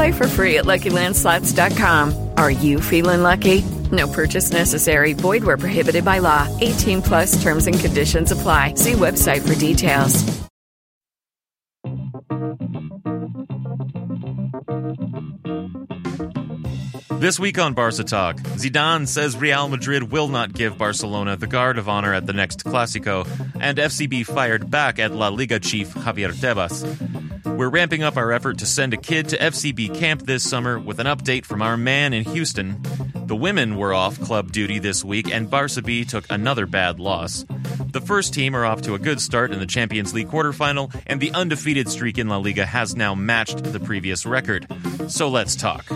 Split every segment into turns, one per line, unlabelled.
Play for free at LuckyLandSlots.com. Are you feeling lucky? No purchase necessary. Void where prohibited by law. 18 plus terms and conditions apply. See website for details.
This week on Barca Talk, Zidane says Real Madrid will not give Barcelona the guard of honor at the next Clásico, and FCB fired back at La Liga chief Javier Tebas. We're ramping up our effort to send a kid to FCB camp this summer with an update from our man in Houston. The women were off club duty this week, and Barca B took another bad loss. The first team are off to a good start in the Champions League quarterfinal, and the undefeated streak in La Liga has now matched the previous record. So let's talk.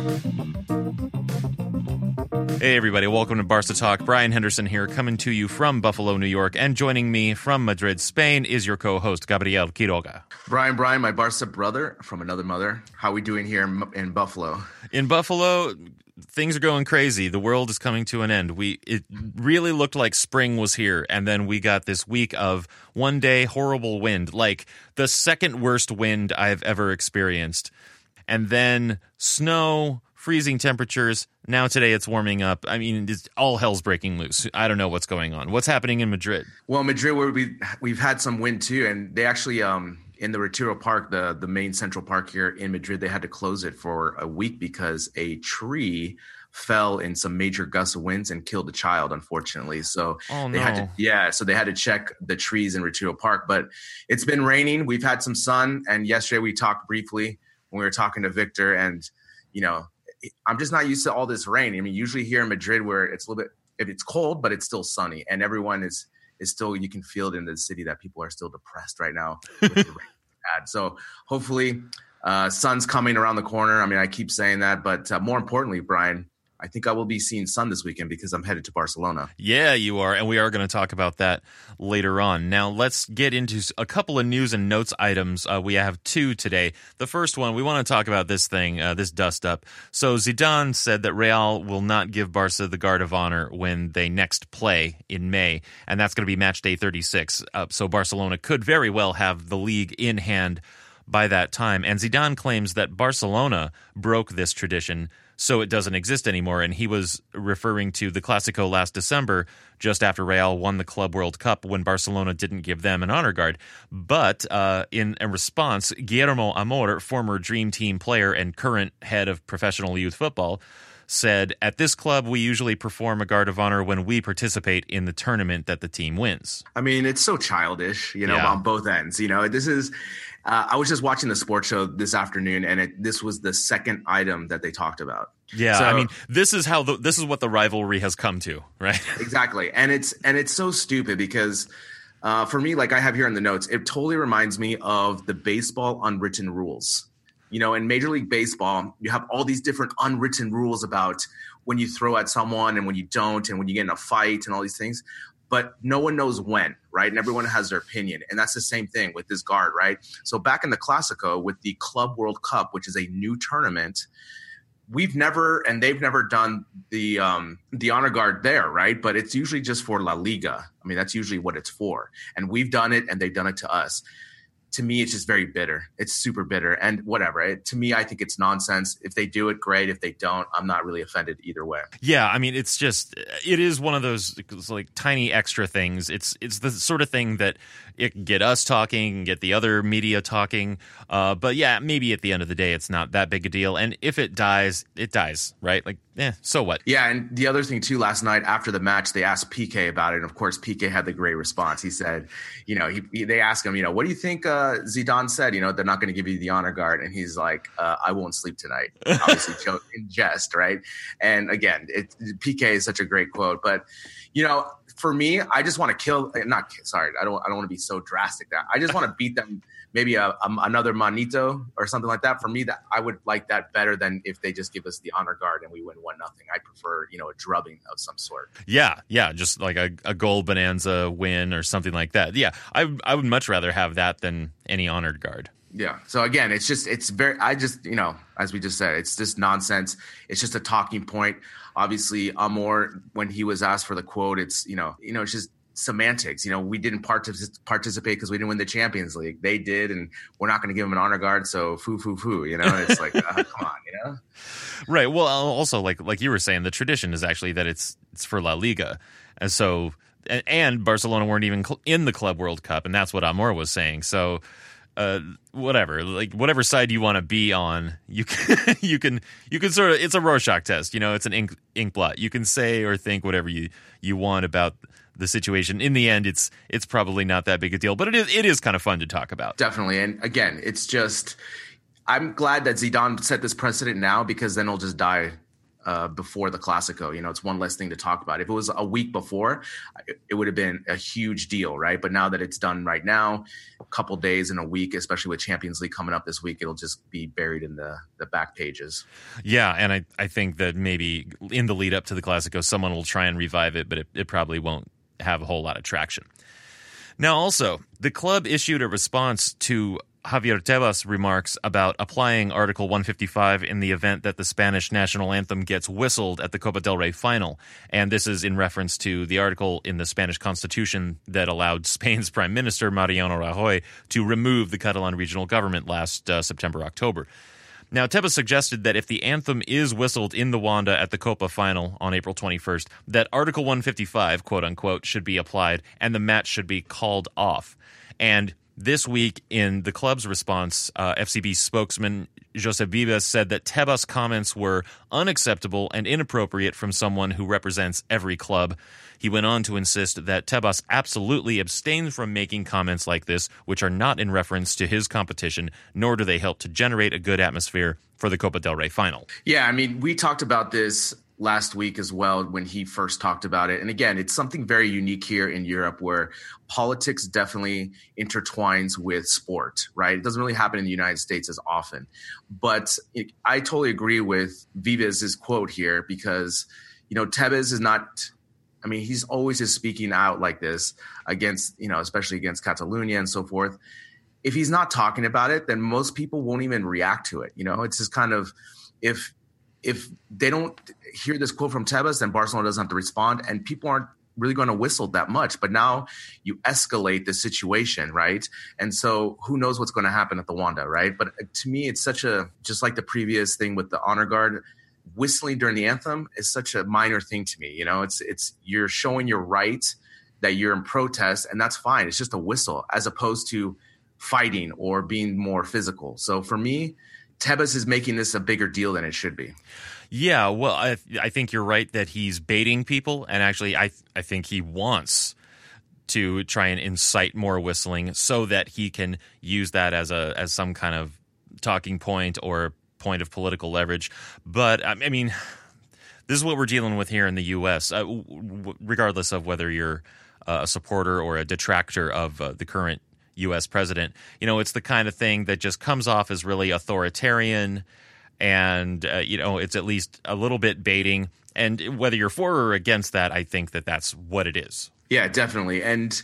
Hey, everybody, welcome to Barca Talk. Brian Henderson here, coming to you from Buffalo, New York, and joining me from Madrid, Spain, is your co host, Gabriel Quiroga.
Brian, Brian, my Barca brother from another mother. How we doing here in, in Buffalo?
In Buffalo, things are going crazy. The world is coming to an end. We it really looked like spring was here, and then we got this week of one day horrible wind, like the second worst wind I've ever experienced, and then snow, freezing temperatures. Now today it's warming up. I mean, it's, all hell's breaking loose. I don't know what's going on. What's happening in Madrid?
Well, Madrid, where we we've had some wind too, and they actually um in the Retiro Park, the the main central park here in Madrid, they had to close it for a week because a tree fell in some major gusts of winds and killed a child unfortunately so
oh,
they had to yeah so they had to check the trees in retiro park but it's been raining we've had some sun and yesterday we talked briefly when we were talking to victor and you know i'm just not used to all this rain i mean usually here in madrid where it's a little bit if it's cold but it's still sunny and everyone is is still you can feel it in the city that people are still depressed right now with the rain. So hopefully, uh, sun's coming around the corner. I mean, I keep saying that, but uh, more importantly, Brian, I think I will be seeing sun this weekend because I'm headed to Barcelona.
Yeah, you are, and we are going to talk about that later on. Now, let's get into a couple of news and notes items. Uh, we have two today. The first one, we want to talk about this thing, uh, this dust up. So Zidane said that Real will not give Barca the guard of honor when they next play in May, and that's going to be match day 36. Uh, so Barcelona could very well have the league in hand by that time. And Zidane claims that Barcelona broke this tradition so it doesn't exist anymore. And he was referring to the Clasico last December, just after Real won the Club World Cup, when Barcelona didn't give them an honor guard. But uh, in a response, Guillermo Amor, former Dream Team player and current head of professional youth football, said, At this club, we usually perform a guard of honor when we participate in the tournament that the team wins.
I mean, it's so childish, you know,
Yeah.
on both ends. You know, this is. Uh, I was just watching the sports show this afternoon, and it, this was the second item that they talked about.
Yeah,
So-
I mean, this is how the, this is what the rivalry has come to, right?
exactly and it's and it's so stupid because uh, for me like i have here in the notes it totally reminds me of the baseball unwritten rules you know in major league baseball you have all these different unwritten rules about when you throw at someone and when you don't and when you get in a fight and all these things but no one knows when right? And everyone has their opinion. And that's the same thing with this guard right? So back in the classico with the club world cup which is a new tournament we've never and they've never done the um the honor guard there right? But it's usually just for la liga. I mean that's usually what it's for. And we've done it and they've done it to us to me, it's just very bitter. It's super bitter, and whatever. It, to me, I think it's nonsense. If they do it, great. If they don't, I'm not really offended either way.
Yeah, I mean, it's just it is one of those like tiny extra things. It's it's the sort of thing that it can get us talking, and get the other media talking. Uh, but yeah, maybe at the end of the day, it's not that big a deal. And if it dies, it dies, right? Like, yeah, so what?
Yeah, and the other thing too, last night after the match, they asked PK about it, and of course, PK had the great response. He said, you know, he, he they asked him, you know, what do you think uh, Zidane said? You know, they're not going to give you the honor guard, and he's like, uh, I won't sleep tonight. Obviously, joke in jest, right? And again, it, PK is such a great quote, but you know, for me, I just want to kill. Not sorry, I don't. I don't want to be so drastic. That I just want to beat them. Maybe a, a, another manito or something like that. For me, that I would like that better than if they just give us the honor guard and we win one nothing. I prefer you know a drubbing of some sort.
Yeah, yeah, just like a, a goal bonanza win or something like that. Yeah, I I would much rather have that than any honored guard.
Yeah. So again, it's just it's very I just, you know, as we just said, it's just nonsense. It's just a talking point. Obviously, Amor when he was asked for the quote, it's, you know, you know, it's just semantics. You know, we didn't partic- participate because we didn't win the Champions League. They did, and we're not going to give them an honor guard. So foo foo foo. You know, it's like, uh, come on, you know.
Right. Well, also like like you were saying, the tradition is actually that it's it's for La Liga, and so and, and Barcelona weren't even cl- in the Club World Cup, and that's what Amor was saying. So uh, whatever, like whatever side you want to be on, you can you can you can sort of it's a Rorschach test, you know, it's an ink ink blot. You can say or think whatever you you want about the situation. In the end, it's it's probably not that big a deal, but it is it is kind of fun to talk about.
Definitely, and again, it's just I'm glad that Zidane set this precedent now because then it'll just die uh, before the Clasico. You know, it's one less thing to talk about. If it was a week before, it would have been a huge deal, right? But now that it's done right now, a couple days in a week, especially with Champions League coming up this week, it'll just be buried in the the back pages.
Yeah, and I I think that maybe in the lead up to the Clasico, someone will try and revive it, but it, it probably won't have a whole lot of traction. Now, also, the club issued a response to Javier Tebas remarks about applying Article 155 in the event that the Spanish national anthem gets whistled at the Copa del Rey final. And this is in reference to the article in the Spanish constitution that allowed Spain's Prime Minister Mariano Rajoy to remove the Catalan regional government last uh, September October. Now, Tebas suggested that if the anthem is whistled in the Wanda at the Copa final on April 21st, that Article 155, quote unquote, should be applied and the match should be called off. And this week, in the club's response, uh, FCB spokesman Josep Vives said that Tebas' comments were unacceptable and inappropriate from someone who represents every club. He went on to insist that Tebas absolutely abstains from making comments like this, which are not in reference to his competition, nor do they help to generate a good atmosphere for the Copa del Rey final.
Yeah, I mean, we talked about this last week as well when he first talked about it. And again, it's something very unique here in Europe where politics definitely intertwines with sport, right? It doesn't really happen in the United States as often. But I totally agree with Vives' quote here because, you know, Tebas is not. I mean, he's always just speaking out like this against, you know, especially against Catalonia and so forth. If he's not talking about it, then most people won't even react to it. You know, it's just kind of if if they don't hear this quote from Tebas, then Barcelona doesn't have to respond, and people aren't really going to whistle that much. But now you escalate the situation, right? And so who knows what's going to happen at the Wanda, right? But uh, to me, it's such a just like the previous thing with the honor guard. Whistling during the anthem is such a minor thing to me. You know, it's it's you're showing your right that you're in protest, and that's fine. It's just a whistle, as opposed to fighting or being more physical. So for me, Tebas is making this a bigger deal than it should be.
Yeah, well, I, I think you're right that he's baiting people, and actually, I I think he wants to try and incite more whistling so that he can use that as a as some kind of talking point or point of political leverage. But I mean, this is what we're dealing with here in the U.S. Uh, regardless of whether you're a supporter or a detractor of uh, the current U.S. president. You know, it's the kind of thing that just comes off as really authoritarian, and uh, you know, it's at least a little bit baiting. And whether you're for or against that, I think that that's what it is.
Yeah, definitely. And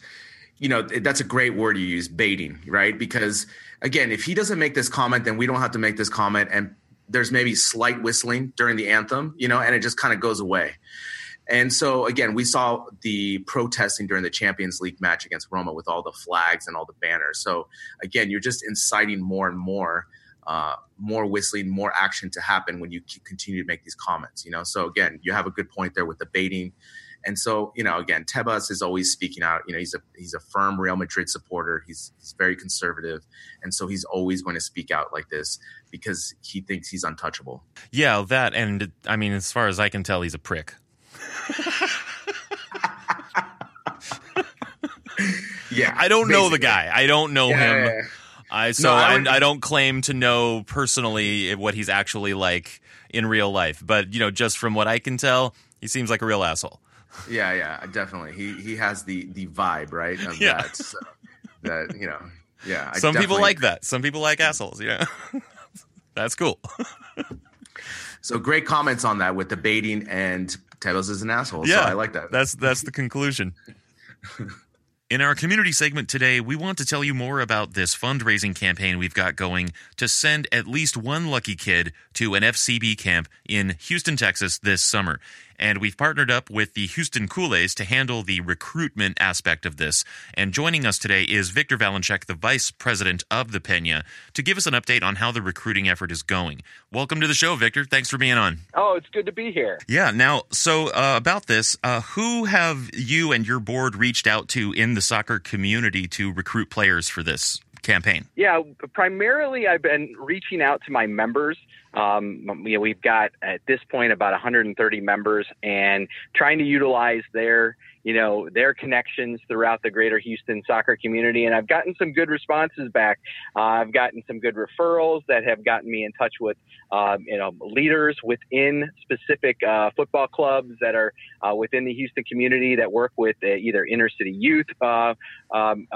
you know, that's a great word you use, baiting, right? Because again, if he doesn't make this comment, then we don't have to make this comment, and there's maybe slight whistling during the anthem, you know, and it just kind of goes away And so again, we saw the protesting during the Champions League match against Roma with all the flags and all the banners. So again, you're just inciting more and more. Uh, more whistling, more action to happen when you continue to make these comments. You know, so again, you have a good point there with the baiting, and so you know, again, Tebas is always speaking out. You know, he's a he's a firm Real Madrid supporter. He's he's very conservative, and so he's always going to speak out like this because he thinks he's untouchable.
Yeah, that, and I mean, as far as I can tell, he's a prick.
yeah,
I don't know the guy. I don't know
Yeah,
him.
yeah, yeah.
I so
No, I would-
I don't claim to know personally what he's actually like in real life, but you know, just from what I can tell, he seems like a real asshole.
Yeah, yeah, definitely. He he has the the vibe right of
Yeah.
that. So, that you know, yeah. I
Some people like that. Some people like assholes. Yeah, that's cool.
So great comments on that with the baiting and Tebas is an asshole.
Yeah,
so I like that.
That's that's the conclusion. In our community segment today, we want to tell you more about this fundraising campaign we've got going to send at least one lucky kid to an FCB camp in Houston, Texas this summer. And we've partnered up with the Houston Culés to handle the recruitment aspect of this. And joining us today is Victor Valenchek, the vice president of the Pena, to give us an update on how the recruiting effort is going. Welcome to the show, Victor. Thanks for being on.
Oh, it's good to be here.
Yeah. Now, so uh, about this, uh, who have you and your board reached out to in the soccer community to recruit players for this campaign?
Yeah, primarily I've been reaching out to my members. Um, you know, we've got at this point about 130 members, and trying to utilize their, you know, their connections throughout the greater Houston soccer community. And I've gotten some good responses back. Uh, I've gotten some good referrals that have gotten me in touch with, uh, you know, leaders within specific uh, football clubs that are uh, within the Houston community that work with uh, either inner city youth uh, um,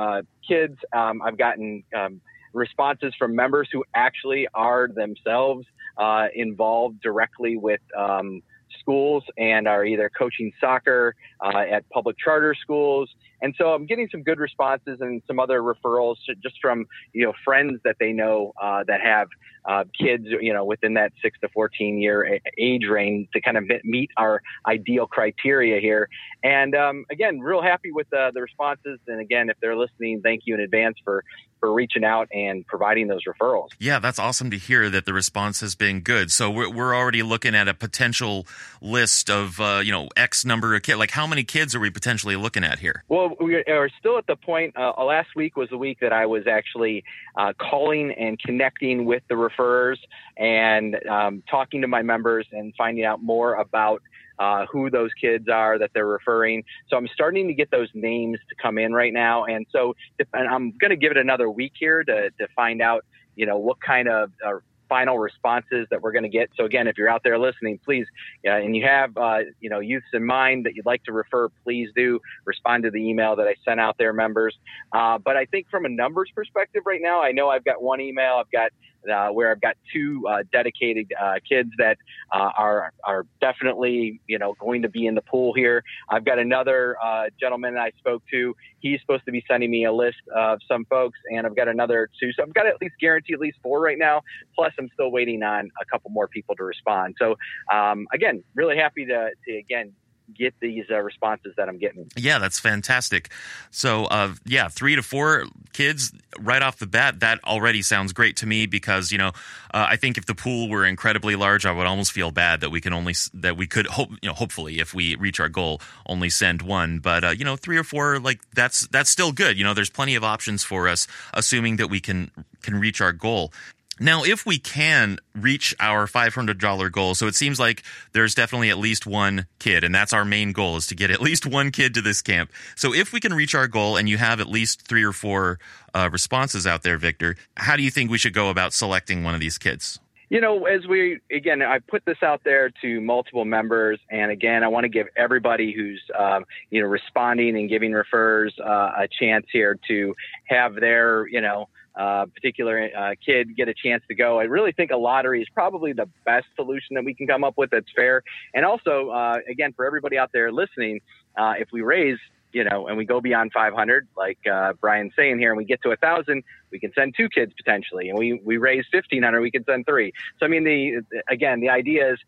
kids. Um, I've gotten um, responses from members who actually are themselves uh, involved directly with um, schools and are either coaching soccer uh, at public charter schools. And so I'm getting some good responses and some other referrals just from you know friends that they know uh, that have uh, kids you know within that six to 14 year age range to kind of meet our ideal criteria here. And um, again, real happy with the, the responses. And again, if they're listening, thank you in advance for for reaching out and providing those referrals.
Yeah, that's awesome to hear that the response has been good. So we're, we're already looking at a potential list of, uh, you know, X number of kids. Like, how many kids are we potentially looking at here?
Well, we are still at the point. Uh, last week was the week that I was actually uh, calling and connecting with the referrers and um, talking to my members and finding out more about uh, who those kids are that they're referring. So I'm starting to get those names to come in right now, and so and I'm going to give it another week here to to find out, you know, what kind of uh, final responses that we're going to get. So again, if you're out there listening, please, yeah, and you have uh, you know youths in mind that you'd like to refer, please do respond to the email that I sent out there, members. Uh, but I think from a numbers perspective, right now, I know I've got one email. I've got uh, where I've got two uh, dedicated uh, kids that uh, are are definitely you know going to be in the pool here. I've got another uh, gentleman I spoke to. He's supposed to be sending me a list of some folks, and I've got another two. So I've got at least guarantee at least four right now. Plus, I'm still waiting on a couple more people to respond. So um, again, really happy to, to again get these uh, responses that I'm getting.
Yeah, that's fantastic. So, uh, yeah, three to four kids right off the bat. That already sounds great to me because you know, uh, I think if the pool were incredibly large, I would almost feel bad that we can only that we could hope you know hopefully if we reach our goal only send one. But uh, you know, three or four like that's that's still good. You know, there's plenty of options for us, assuming that we can can reach our goal. Now, if we can reach our $500 goal, so it seems like there's definitely at least one kid, and that's our main goal is to get at least one kid to this camp. So if we can reach our goal and you have at least three or four uh, responses out there, Victor, how do you think we should go about selecting one of these kids?
You know, as we again, I put this out there to multiple members, and again, I want to give everybody who's um, you know responding and giving refers uh, a chance here to have their you know uh, particular uh, kid get a chance to go. I really think a lottery is probably the best solution that we can come up with that's fair. And also, uh, again, for everybody out there listening, uh, if we raise you know, and we go beyond 500, like uh, Brian's saying here, and we get to a thousand, we can send two kids potentially, and we we raise 1500, we can send three. So I mean, the again, the idea is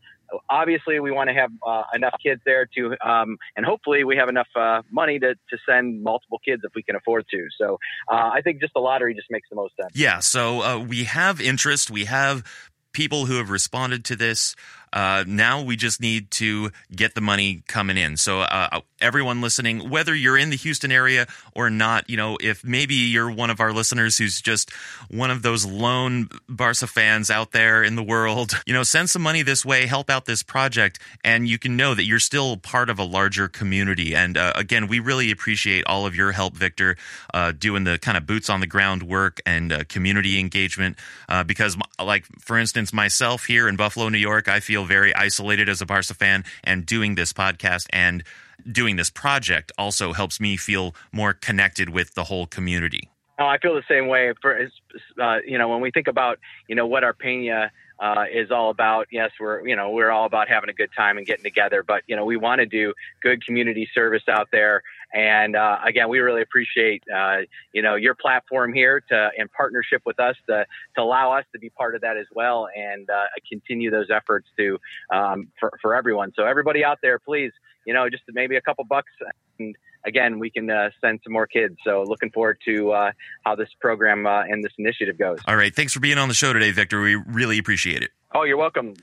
obviously we want to have uh, enough kids there to um, and hopefully we have enough uh, money to, to send multiple kids if we can afford to. So uh, i think just the lottery just makes the most sense.
Yeah so uh, we have interest. We have people who have responded to this uh, now we just need to get the money coming in. So, uh, everyone listening, whether you're in the Houston area or not, you know, if maybe you're one of our listeners who's just one of those lone Barca fans out there in the world, you know, send some money this way, help out this project, and you can know that you're still part of a larger community. And uh, again, we really appreciate all of your help, Victor, uh, doing the kind of boots on the ground work and uh, community engagement. Uh, because, like, for instance, myself here in Buffalo, New York, I feel very isolated as a Barca fan, and doing this podcast and doing this project also helps me feel more connected with the whole community.
Oh, I feel the same way. For uh, you know, when we think about you know what our Pena uh, is all about. Yes, we're you know we're all about having a good time and getting together, but you know we want to do good community service out there. And uh, again, we really appreciate uh, you know your platform here to in partnership with us to to allow us to be part of that as well and uh, continue those efforts to um, for for everyone. So everybody out there, please you know, just maybe a couple bucks. And again, we can uh, send some more kids. So looking forward to uh, how this program uh, and this initiative goes.
All right. Thanks for being on the show today, Victor. We really appreciate it.
Oh, you're welcome.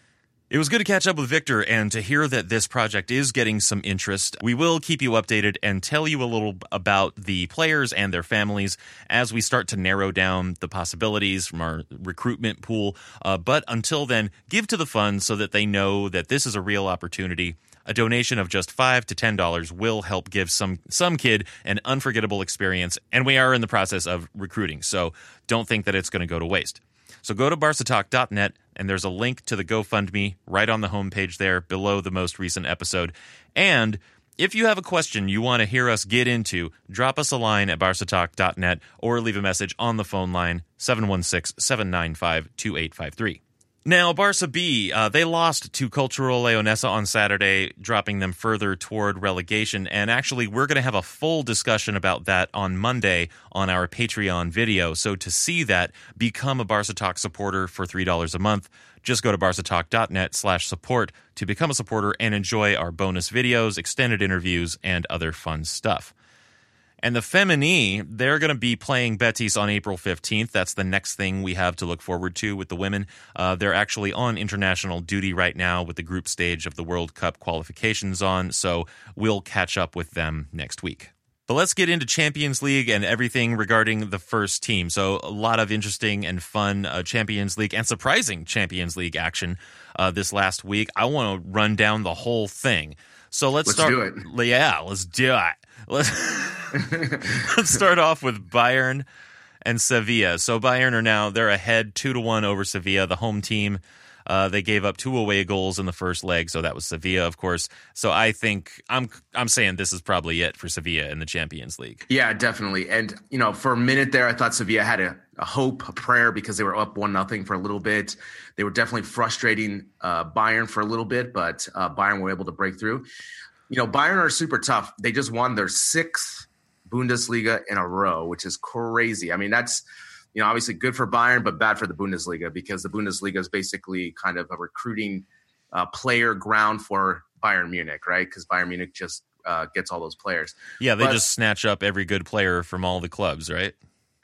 It was good to catch up with Victor and to hear that this project is getting some interest. We will keep you updated and tell you a little about the players and their families as we start to narrow down the possibilities from our recruitment pool. Uh, but until then, give to the fund so that they know that this is a real opportunity a donation of just five to ten dollars will help give some some kid an unforgettable experience, and we are in the process of recruiting, so don't think that it's going to go to waste. So go to barcatalk.net and there's a link to the GoFundMe right on the homepage there below the most recent episode. And if you have a question you want to hear us get into, drop us a line at barcatalk.net or leave a message on the phone line 716 795 2853. Now, Barca B, uh, they lost to Cultural Leonesa on Saturday, dropping them further toward relegation. And actually, we're going to have a full discussion about that on Monday on our Patreon video. So to see that, become a Barca Talk supporter for $3 a month. Just go to barcatalk.net slash support to become a supporter and enjoy our bonus videos, extended interviews, and other fun stuff. And the Femení, they're going to be playing Betis on April 15th. That's the next thing we have to look forward to with the women. Uh, they're actually on international duty right now with the group stage of the World Cup qualifications on, so we'll catch up with them next week. But let's get into Champions League and everything regarding the first team. So, a lot of interesting and fun uh, Champions League and surprising Champions League action uh, this last week. I want to run down the whole thing. So let's,
let's
start.
Do it.
Yeah, let's do it. Let's, let's start off with Bayern and Sevilla. So Bayern are now they're ahead two to one over Sevilla, the home team. Uh, they gave up two away goals in the first leg, so that was Sevilla, of course. So I think I'm I'm saying this is probably it for Sevilla in the Champions League.
Yeah, definitely. And you know, for a minute there, I thought Sevilla had a, a hope, a prayer, because they were up one nothing for a little bit. They were definitely frustrating uh, Bayern for a little bit, but uh, Bayern were able to break through you know, Bayern are super tough. They just won their sixth Bundesliga in a row, which is crazy. I mean, that's you know obviously good for Bayern, but bad for the Bundesliga because the Bundesliga is basically kind of a recruiting uh, player ground for Bayern Munich, right? Because Bayern Munich just uh, gets all those players.
Yeah, they but, just snatch up every good player from all the clubs, right?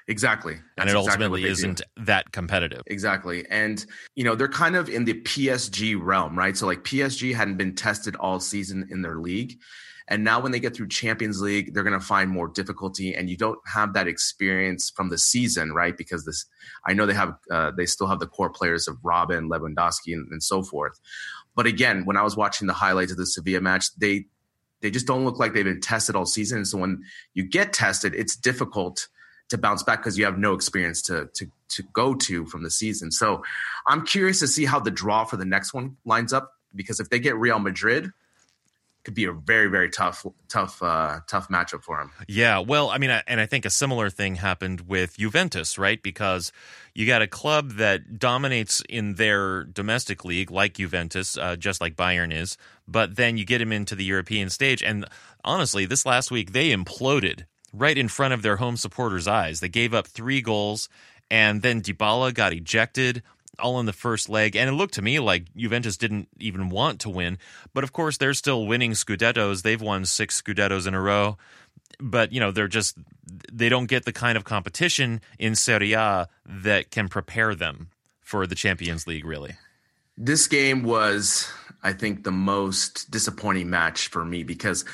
Exactly.
That's and it exactly ultimately isn't do. that competitive.
Exactly. And, you know, they're kind of in the PSG realm, right? So, like, PSG hadn't been tested all season in their league. And now, when they get through Champions League, they're going to find more difficulty, and you don't have that experience from the season, right? Because this, I know they have, uh, they still have the core players of Robben, Lewandowski, and, and so forth. But again, when I was watching the highlights of the Sevilla match, they they just don't look like they've been tested all season. So when you get tested, it's difficult to bounce back because you have no experience to to to go to from the season. So I'm curious to see how the draw for the next one lines up because if they get Real Madrid, it could be a very very tough tough uh, tough matchup for him.
Yeah, well, I mean, and I think a similar thing happened with Juventus, right? Because you got a club that dominates in their domestic league, like Juventus, uh, just like Bayern is, but then you get him into the European stage, and honestly, this last week they imploded right in front of their home supporters' eyes. They gave up three goals, and then Dybala got ejected all in the first leg. And it looked to me like Juventus didn't even want to win. But of course, they're still winning Scudettos. They've won six Scudettos in a row. But, you know, they're just, they don't get the kind of competition in Serie A that can prepare them for the Champions League, really.
This game was, I think, the most disappointing match for me because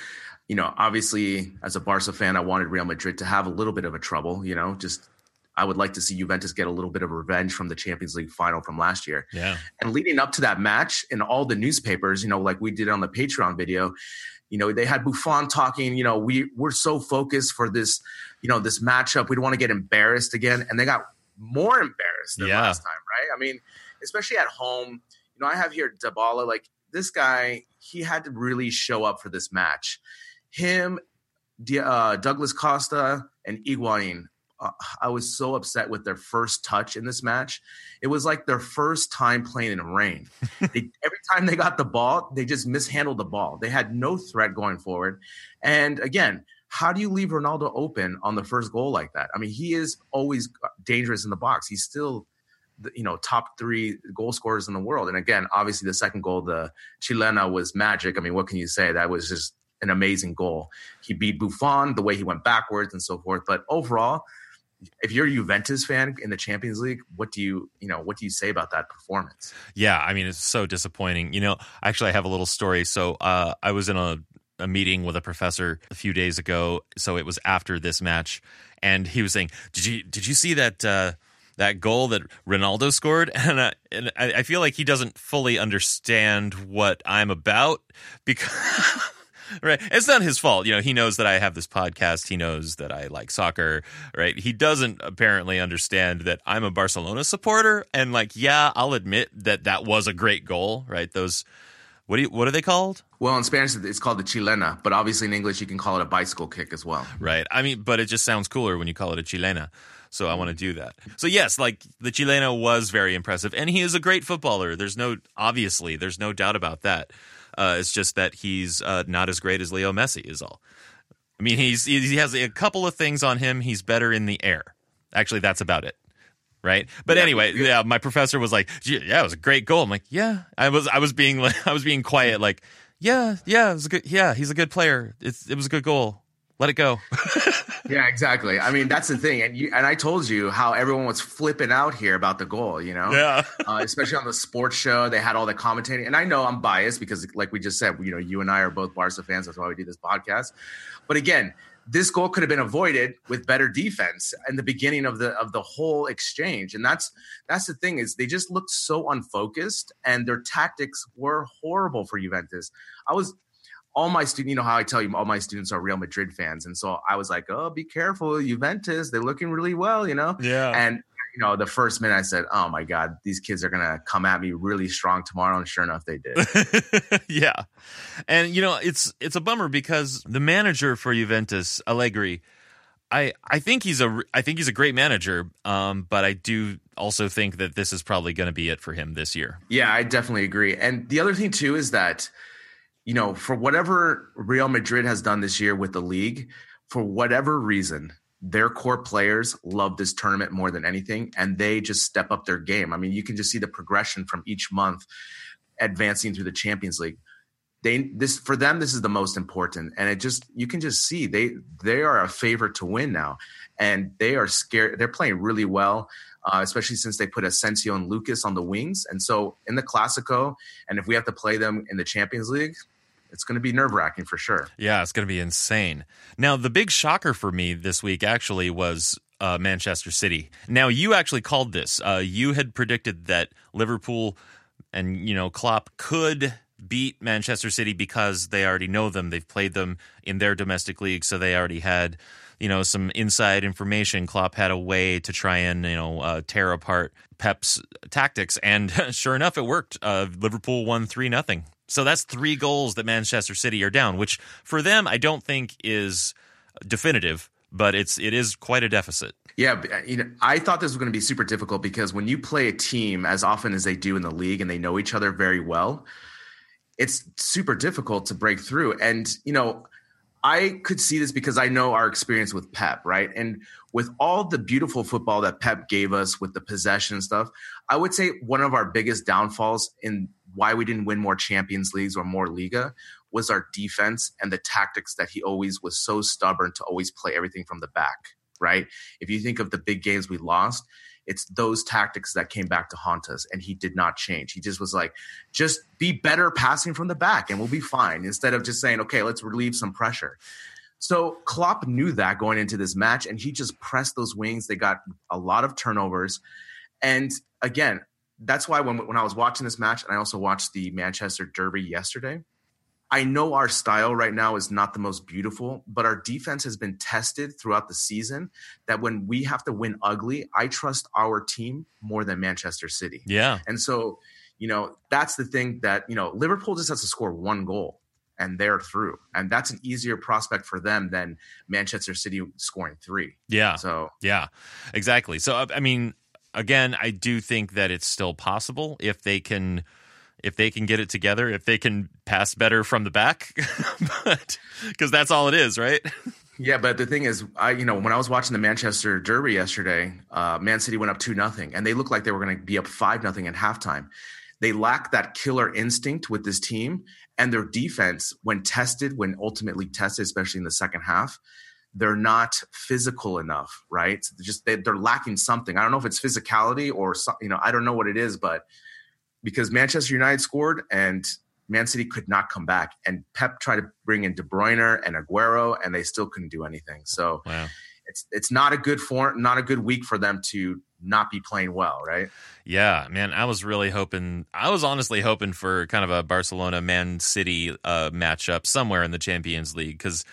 you know, obviously as a Barca fan, I wanted Real Madrid to have a little bit of a trouble, you know, just I would like to see Juventus get a little bit of revenge from the Champions League final from last year.
Yeah.
And leading up to that match in all the newspapers, you know, like we did on the Patreon video, you know, they had Buffon talking, you know, we we're so focused for this, you know, this matchup. We don't want to get embarrassed again. And they got more embarrassed than
Yeah.
last time, right? I mean, especially at home. You know, I have here Dybala, like this guy, he had to really show up for this match. Him, uh, Douglas Costa, and Higuaín uh, I was so upset with their first touch in this match. It was like their first time playing in rain. they, every time they got the ball, they just mishandled the ball. They had no threat going forward. And again, how do you leave Ronaldo open on the first goal like that? I mean, he is always dangerous in the box. He's still, the, you know, top three goal scorers in the world. And again, obviously, the second goal, the Chilena, was magic. I mean, what can you say? That was just an amazing goal. He beat Buffon the way he went backwards and so forth. But overall, if you're a Juventus fan in the Champions League, what do you you know what do you say about that performance?
Yeah, I mean it's so disappointing. You know, actually I have a little story. So uh, I was in a, a meeting with a professor a few days ago. So it was after this match, and he was saying, "Did you did you see that?" Uh, that goal that Ronaldo scored, and, uh, and I, I feel like he doesn't fully understand what I'm about because right. It's not his fault. You know he knows that i have this podcast. He knows that i like soccer right? He doesn't apparently understand that i'm a barcelona supporter. And like yeah i'll admit that that was a great goal right? Those what do you, what are they called?
Well, in Spanish, it's called the chilena, but obviously in English, you can call it a bicycle kick as well.
right. I mean but it just sounds cooler when you call it a chilena. So i want to do that. So yes like the chilena was very impressive. And he is a great footballer. There's no obviously there's no doubt about that uh, it's just that he's uh, not as great as leo messi is all. I mean he's he has a couple of things on him. He's better in the air. Actually that's about it right? But
Yeah.
anyway yeah my professor was like "Gee, yeah it was a great goal. I'm like yeah. I was i was being like i was being quiet like yeah yeah it was a good yeah he's a good player. It's, it was a good goal. Let it go
Yeah, exactly. I mean, that's the thing, and you and I told you how everyone was flipping out here about the goal. You know,
yeah
uh, especially on the sports show, they had all the commentating, and I know I'm biased because, like we just said, you know, you and I are both Barca fans. That's why we do this podcast. But again, this goal could have been avoided with better defense in the beginning of the of the whole exchange, and that's that's the thing is they just looked so unfocused, and their tactics were horrible for Juventus. I was all my students, you know how I tell you, all my students are Real Madrid fans, and so I was like, "Oh, be careful, Juventus. They're looking really well," you know.
yeah
And you know, the first minute I said, "Oh my God, these kids are gonna come at me really strong tomorrow," and sure enough, they did.
yeah, and you know it's it's a bummer because the manager for Juventus, Allegri, I I think he's a I think he's a great manager, um, but I do also think that this is probably going to be it for him this year.
yeah, I definitely agree. And the other thing too is that, you know, for whatever Real Madrid has done this year with the league, for whatever reason, their core players love this tournament more than anything, and they just step up their game. I mean, you can just see the progression from each month advancing through the Champions League. They this for them this is the most important, and it just you can just see they they are a favorite to win now, and they are scared. They're playing really well, uh, especially since they put Asensio and Lucas on the wings, and so in the Clasico, and if we have to play them in the Champions League, it's going to be nerve wracking for sure.
Yeah, it's going to be insane. Now, the big shocker for me this week actually was uh, Manchester City. Now, you actually called this. Uh, you had predicted that Liverpool and you know Klopp could beat Manchester City because they already know them. They've played them in their domestic league, so they already had you know some inside information. Klopp had a way to try and you know uh, tear apart Pep's tactics, and sure enough, it worked. Uh, Liverpool won three nothing. So that's three goals that Manchester City are down, which for them I don't think is definitive, but it's it is quite a deficit.
Yeah, uh, you know, I thought this was going to be super difficult because when you play a team as often as they do in the league and they know each other very well, it's super difficult to break through. And you know, I could see this because I know our experience with Pep, right? And with all the beautiful football that Pep gave us with the possession stuff, I would say one of our biggest downfalls in why we didn't win more Champions Leagues or more Liga was our defense and the tactics that he always was so stubborn to always play everything from the back, right? If you think of the big games we lost, it's those tactics that came back to haunt us and he did not change. He just was like just be better passing from the back and we'll be fine instead of just saying okay let's relieve some pressure. So Klopp knew that going into this match and he just pressed those wings. They got a lot of turnovers. And again that's why when, when I was watching this match and I also watched the Manchester Derby yesterday I know our style right now is not the most beautiful, but our defense has been tested throughout the season that when we have to win ugly, I trust our team more than Manchester City.
Yeah.
And so, you know, that's the thing that, you know, Liverpool just has to score one goal and they're through. And that's an easier prospect for them than Manchester City scoring three.
Yeah.
So,
yeah, exactly. So, I mean, again, I do think that it's still possible if they can if they can get it together, if they can pass better from the back, because that's all it is, right?
Yeah, but the thing is, I you know when I was watching the Manchester Derby yesterday, uh, Man City went up two nothing, and they looked like they were going to be up five nothing at halftime. They lack that killer instinct with this team, and their defense, when tested, when ultimately tested, especially in the second half, they're not physical enough, right? Just they, are lacking something. I don't know if it's physicality or you know I don't know what it is, but because Manchester United scored and Man City could not come back. And Pep tried to bring in De Bruyne and Aguero, and they still couldn't do anything. So wow. it's it's not a good form, not a good week for them to not be playing well, right?
Yeah, man. I was really hoping. I was honestly hoping for kind of a Barcelona Man City uh, matchup somewhere in the Champions League because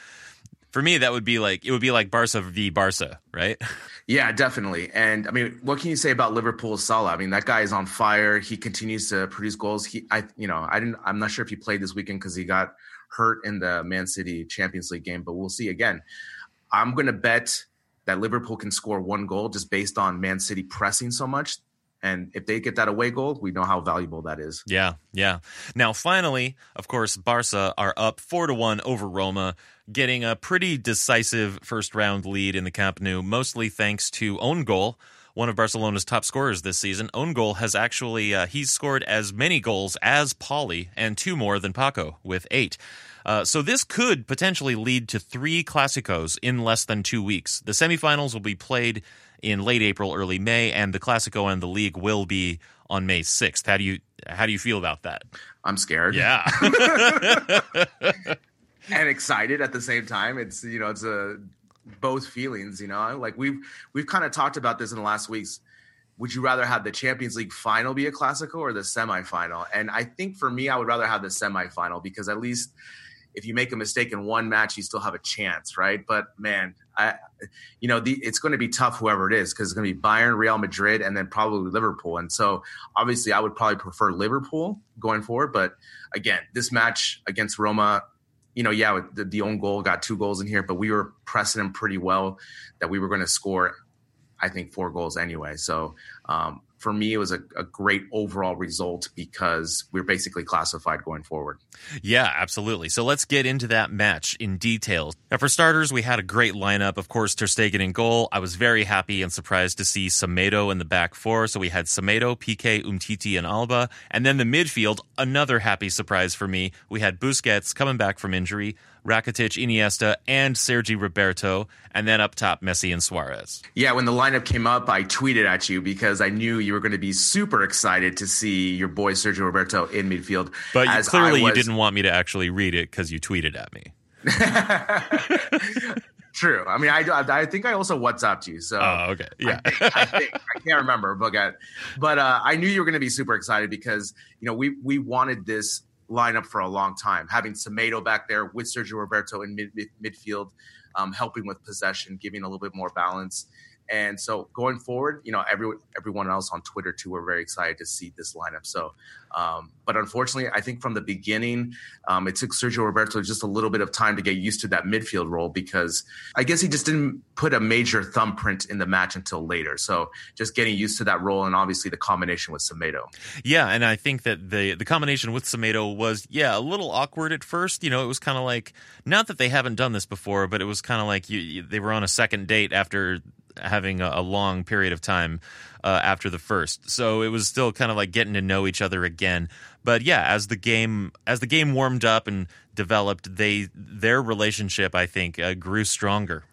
for me that would be like it would be like Barca v Barca, right?
Yeah, definitely. And I mean, what can you say about Liverpool's Salah? I mean, that guy is on fire. He continues to produce goals. He, I, you know, I didn't. I'm not sure if he played this weekend because he got hurt in the Man City Champions League game, but we'll see. Again, I'm going to bet that Liverpool can score one goal just based on Man City pressing so much. And if they get that away goal, we know how valuable that is.
Yeah, yeah. Now, finally, of course, Barca are up four to one over Roma getting a pretty decisive first round lead in the Camp Nou, mostly thanks to own goal. One of Barcelona's top scorers this season, own goal has actually uh, he's scored as many goals as Pauly and two more than Paco with eight. Uh, so this could potentially lead to three Clásicos in less than two weeks. The semifinals will be played in late April, early May, and the Clásico and the league will be on May sixth. How do you how do you feel about that?
I'm scared.
Yeah.
and excited at the same time. It's you know it's a both feelings. You know, like we've we've kind of talked about this in the last weeks. Would you rather have the Champions League final be a Clásico or the semifinal? And I think for me, I would rather have the semifinal because at least if you make a mistake in one match, you still have a chance, right? But man, I, you know, the, it's going to be tough, whoever it is, because it's going to be Bayern, Real Madrid, and then probably Liverpool. And so, obviously, I would probably prefer Liverpool going forward. But again, this match against Roma, you know, yeah, the, the own goal got two goals in here, but we were pressing them pretty well that we were going to score, I think, four goals anyway. So um, for me, it was a, a, great overall result because we're basically classified going forward.
Yeah, absolutely. So let's get into that match in detail. Now, for starters, we had a great lineup. Of course, Ter Stegen in goal. I was very happy and surprised to see Semedo in the back four. So we had Semedo, Piqué, Umtiti, and Alba. And then the midfield, another happy surprise for me. We had Busquets coming back from injury. Rakitic, Iniesta, and Sergi Roberto, and then up top, Messi and Suarez.
Yeah, when the lineup came up, I tweeted at you because I knew you were going to be super excited to see your boy Sergio Roberto in midfield.
But you, clearly, you didn't want me to actually read it because you tweeted at me.
True. I mean, I, I think I also WhatsApped you. So,
oh, okay, yeah.
I, think, I, think, I can't remember, but but uh, I knew you were going to be super excited because you know we we wanted this lineup for a long time. Having Semedo back there with Sergio Roberto in mid, mid, midfield, um, helping with possession, giving a little bit more balance. And so going forward, you know, every everyone else on Twitter too, we're very excited to see this lineup. So, um, but unfortunately, I think from the beginning, um, it took Sergio Roberto just a little bit of time to get used to that midfield role because I guess he just didn't put a major thumbprint in the match until later. So just getting used to that role and obviously the combination with Semedo.
Yeah, and I think that the the combination with Semedo was yeah a little awkward at first. You know, it was kind of like not that they haven't done this before, but it was kind of like you, you, they were on a second date after having a, a long period of time uh, after the first. So it was still kind of like getting to know each other again. But yeah, as the game as the game warmed up and developed, they their relationship I think uh, grew stronger,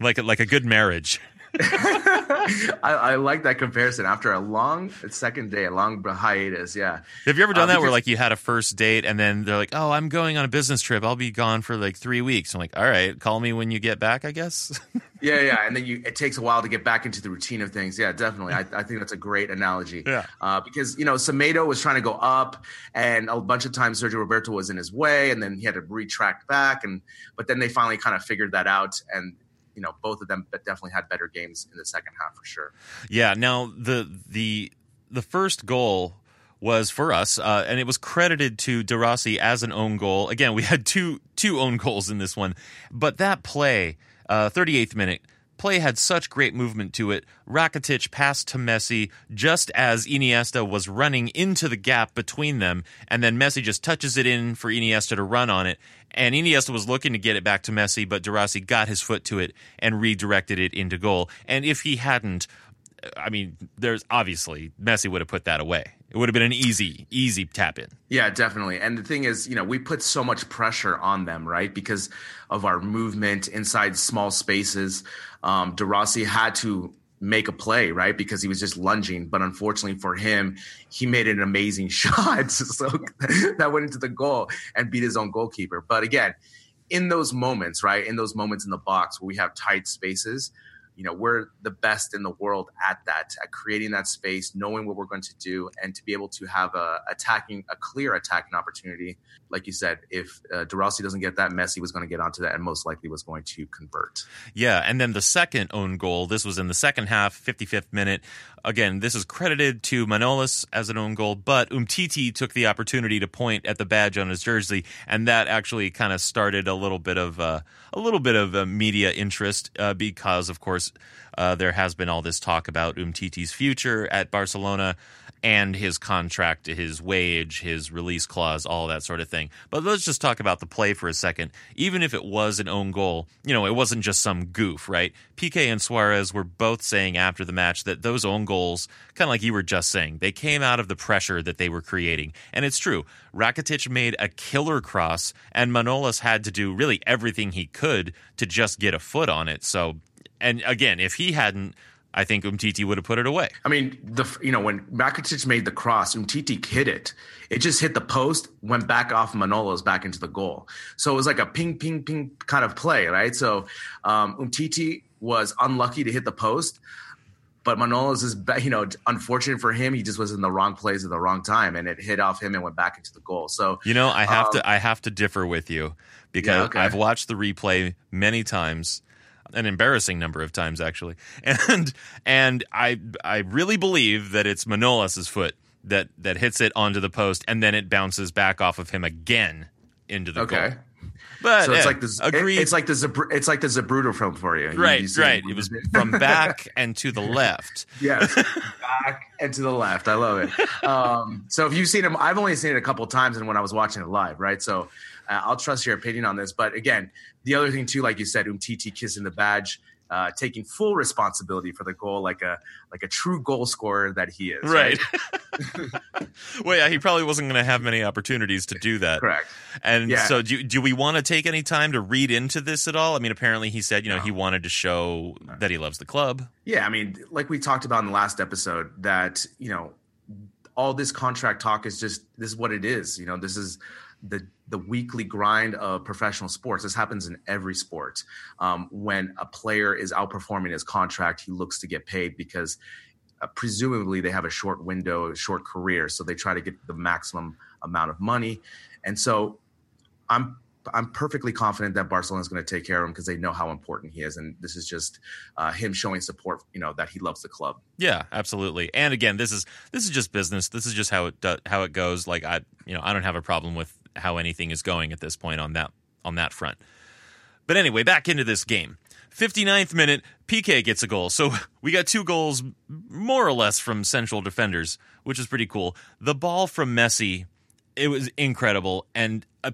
like like a good marriage.
I, I, like that comparison. After a long second day, a long hiatus, yeah.
Have you ever done uh, that where like you had a first date and then they're like, "Oh, I'm going on a business trip. I'll be gone for like three weeks." I'm like, "All right, call me when you get back, I guess."
yeah, yeah, and then you it takes a while to get back into the routine of things. Yeah, definitely. I, I think that's a great analogy.
Yeah,
uh, because you know Semedo was trying to go up, and a bunch of times Sergio Roberto was in his way, and then he had to retract back, and but then they finally kind of figured that out, and you know both of them definitely had better games in the second half for sure.
Yeah. Now the the the first goal was for us, uh, and it was credited to De Rossi as an own goal. Again, we had two two own goals in this one, but that play, uh, 38th minute play had such great movement to it. Rakitic passed to Messi just as Iniesta was running into the gap between them, and then Messi just touches it in for Iniesta to run on it, and Iniesta was looking to get it back to Messi, but De Rossi got his foot to it and redirected it into goal. And if he hadn't, I mean, there's obviously Messi would have put that away. It would have been an easy, easy tap in.
Yeah, definitely. And the thing is, you know, we put so much pressure on them, right? Because of our movement inside small spaces. Um, De Rossi had to make a play, right? Because he was just lunging. But unfortunately for him, he made an amazing shot. so that went into the goal and beat his own goalkeeper. But again, in those moments, right? In those moments in the box where we have tight spaces, you know we're the best in the world at that at creating that space knowing what we're going to do and to be able to have a attacking a clear attacking opportunity. Like you said if uh, De Rossi doesn't get that Messi was going to get onto that and most likely was going to convert.
Yeah and then the second own goal this was in the second half 55th minute. Again this is credited to Manolas as an own goal but Umtiti took the opportunity to point at the badge on his jersey and that actually kind of started a little bit of uh, a little bit of uh, media interest uh, because of course course, uh, there has been all this talk about Umtiti's future at Barcelona and his contract, his wage, his release clause, all that sort of thing. But let's just talk about the play for a second. Even if it was an own goal, you know, it wasn't just some goof, right? PK and Suarez were both saying after the match that those own goals, kind of like you were just saying, they came out of the pressure that they were creating. And it's true. Rakitic made a killer cross, and Manolas had to do really everything he could to just get a foot on it. So and again, if he hadn't, I think Umtiti would have put it away.
I mean, the you know when Rakitic made the cross, Umtiti hit it. It just hit the post, went back off Manolas back into the goal. So it was like a ping, ping, ping kind of play, right? So um, Umtiti was unlucky to hit the post, but Manolas is you know unfortunate for him. He just was in the wrong place at the wrong time, and it hit off him and went back into the goal. So
you know, I have um, to I have to differ with you because yeah, okay. I've watched the replay many times an embarrassing number of times actually, and and I I really believe that it's Manolas's foot that that hits it onto the post and then it bounces back off of him again into the okay. goal.
But so it's yeah, like the, Agreed. It's like the it's like the Zapruder film for you.
Right, you right. It was from back and to the left.
Yes, back and to the left. I love it. Um, so if you've seen him, I've only seen it a couple times, and when I was watching it live, right? So uh, I'll trust your opinion on this. But again, the other thing too, like you said, Umtiti kissing the badge. Uh, taking full responsibility for the goal, like a like a true goal scorer that he is.
Right. right? well, yeah, he probably wasn't going to have many opportunities to do that.
Correct.
And yeah. so, do do we want to take any time to read into this at all? I mean, apparently he said, you know, no. he wanted to show that he loves the club.
Yeah, I mean, like we talked about in the last episode, that you know, all this contract talk is just this is what it is. You know, this is the the weekly grind of professional sports. This happens in every sport. Um, when a player is outperforming his contract, he looks to get paid because uh, presumably they have a short window, a short career, so they try to get the maximum amount of money. And so I'm I'm perfectly confident that Barcelona is going to take care of him because they know how important he is, and this is just uh, him showing support. You know that he loves the club.
Yeah, absolutely. And again, this is this is just business. This is just how it do, how it goes. Like I, you know, I don't have a problem with how anything is going at this point on that on that front. But anyway, back into this game. 59th minute, PK gets a goal. So we got two goals, more or less, from central defenders, which is pretty cool. The ball from Messi, it was incredible. And uh,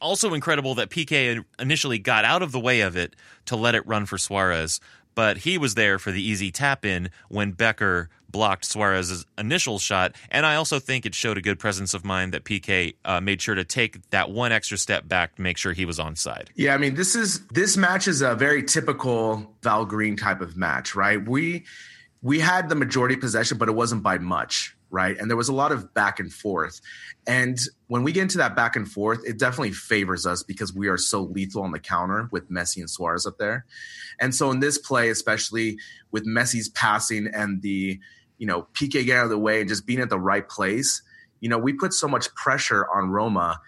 also incredible that PK initially got out of the way of it to let it run for Suarez but he was there for the easy tap in when Becker blocked Suarez's initial shot. And I also think it showed a good presence of mind that PK uh, made sure to take that one extra step back to make sure he was on side.
Yeah, I mean, this is this match is a very typical Val Green type of match, right? We we had the majority possession, but it wasn't by much right? And there was a lot of back and forth. And when we get into that back and forth, it definitely favors us because we are so lethal on the counter with Messi and Suarez up there. And so in this play, especially with Messi's passing and the, you know, PK getting out of the way and just being at the right place, you know, we put so much pressure on Roma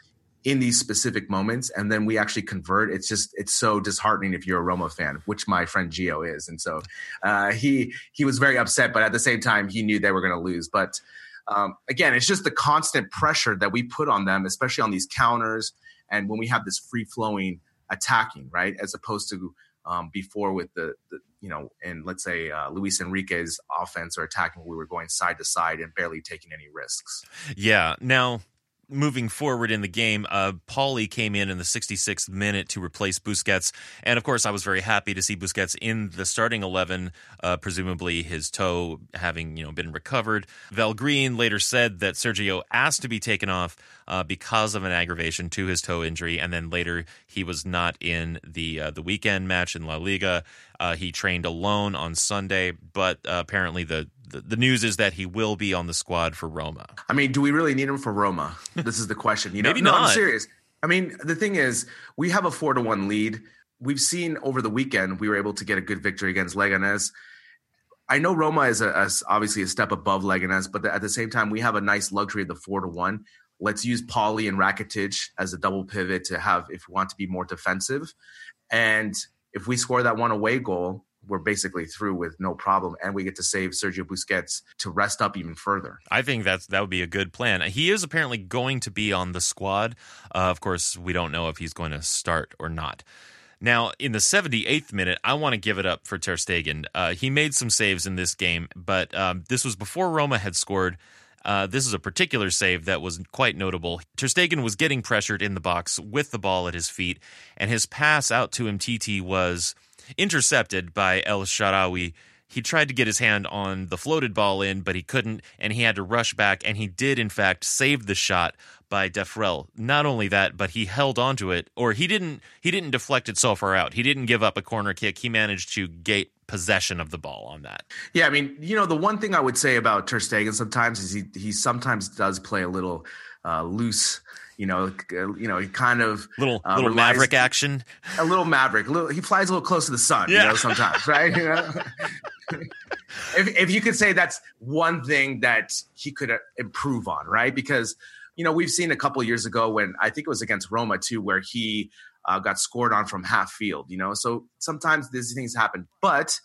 in these specific moments and then we actually convert. It's just it's so disheartening if you're a roma fan which my friend geo is. And so uh, he he was very upset but at the same time he knew they were going to lose. But um, again it's just the constant pressure that we put on them especially on these counters and when we have this free flowing attacking right? As opposed to um, before with the, the, you know and let's say uh, luis enrique's offense or attacking we were going side to side and barely taking any risks.
Yeah. Now moving forward in the game, uh, Pauly came in in the 66th minute to replace Busquets. And of course, I was very happy to see Busquets in the starting 11, uh, presumably his toe having you know been recovered. Val Green later said that Sergio asked to be taken off uh, because of an aggravation to his toe injury, and then later he was not in the uh, the weekend match in La Liga. Uh, he trained alone on Sunday, but uh, apparently the the, the news is that he will be on the squad for Roma.
I mean, do we really need him for Roma? This is the question. You know,
Maybe
no,
not.
I'm serious. I mean, the thing is, we have a four to one lead. We've seen over the weekend we were able to get a good victory against Leganes. I know Roma is a, a, obviously a step above Leganes, but at the same time, we have a nice luxury of the four to one. Let's use Pauly and Rakitic as a double pivot to have if we want to be more defensive. And if we score that one away goal, we're basically through with no problem, and we get to save Sergio Busquets to rest up even further.
I think that's that would be a good plan. He is apparently going to be on the squad. Uh, of course, we don't know if he's going to start or not. Now, in the 78th minute, I want to give it up for Ter Stegen. Uh, he made some saves in this game, but um, this was before Roma had scored. Uh, this is a particular save that was quite notable. Ter Stegen was getting pressured in the box with the ball at his feet, and his pass out to Umtiti was intercepted by El Shaarawy. He tried to get his hand on the floated ball in, but he couldn't, and he had to rush back. And he did, in fact, save the shot by Defrel. Not only that, but he held onto it, or he didn't. He didn't deflect it so far out. He didn't give up a corner kick. He managed to gate possession of the ball on that.
Yeah, I mean, you know, the one thing I would say about Ter Stegen sometimes is he he sometimes does play a little uh, loose you know, you know, he kind of
little uh, little relies, maverick action,
a little maverick. Little, he flies a little close to the sun, yeah. you know, sometimes, right? You know? if if you could say that's one thing that he could uh, improve on, right? Because you know we've seen a couple years ago when I think it was against Roma too, where he uh, got scored on from half field. You know, so sometimes these things happen, but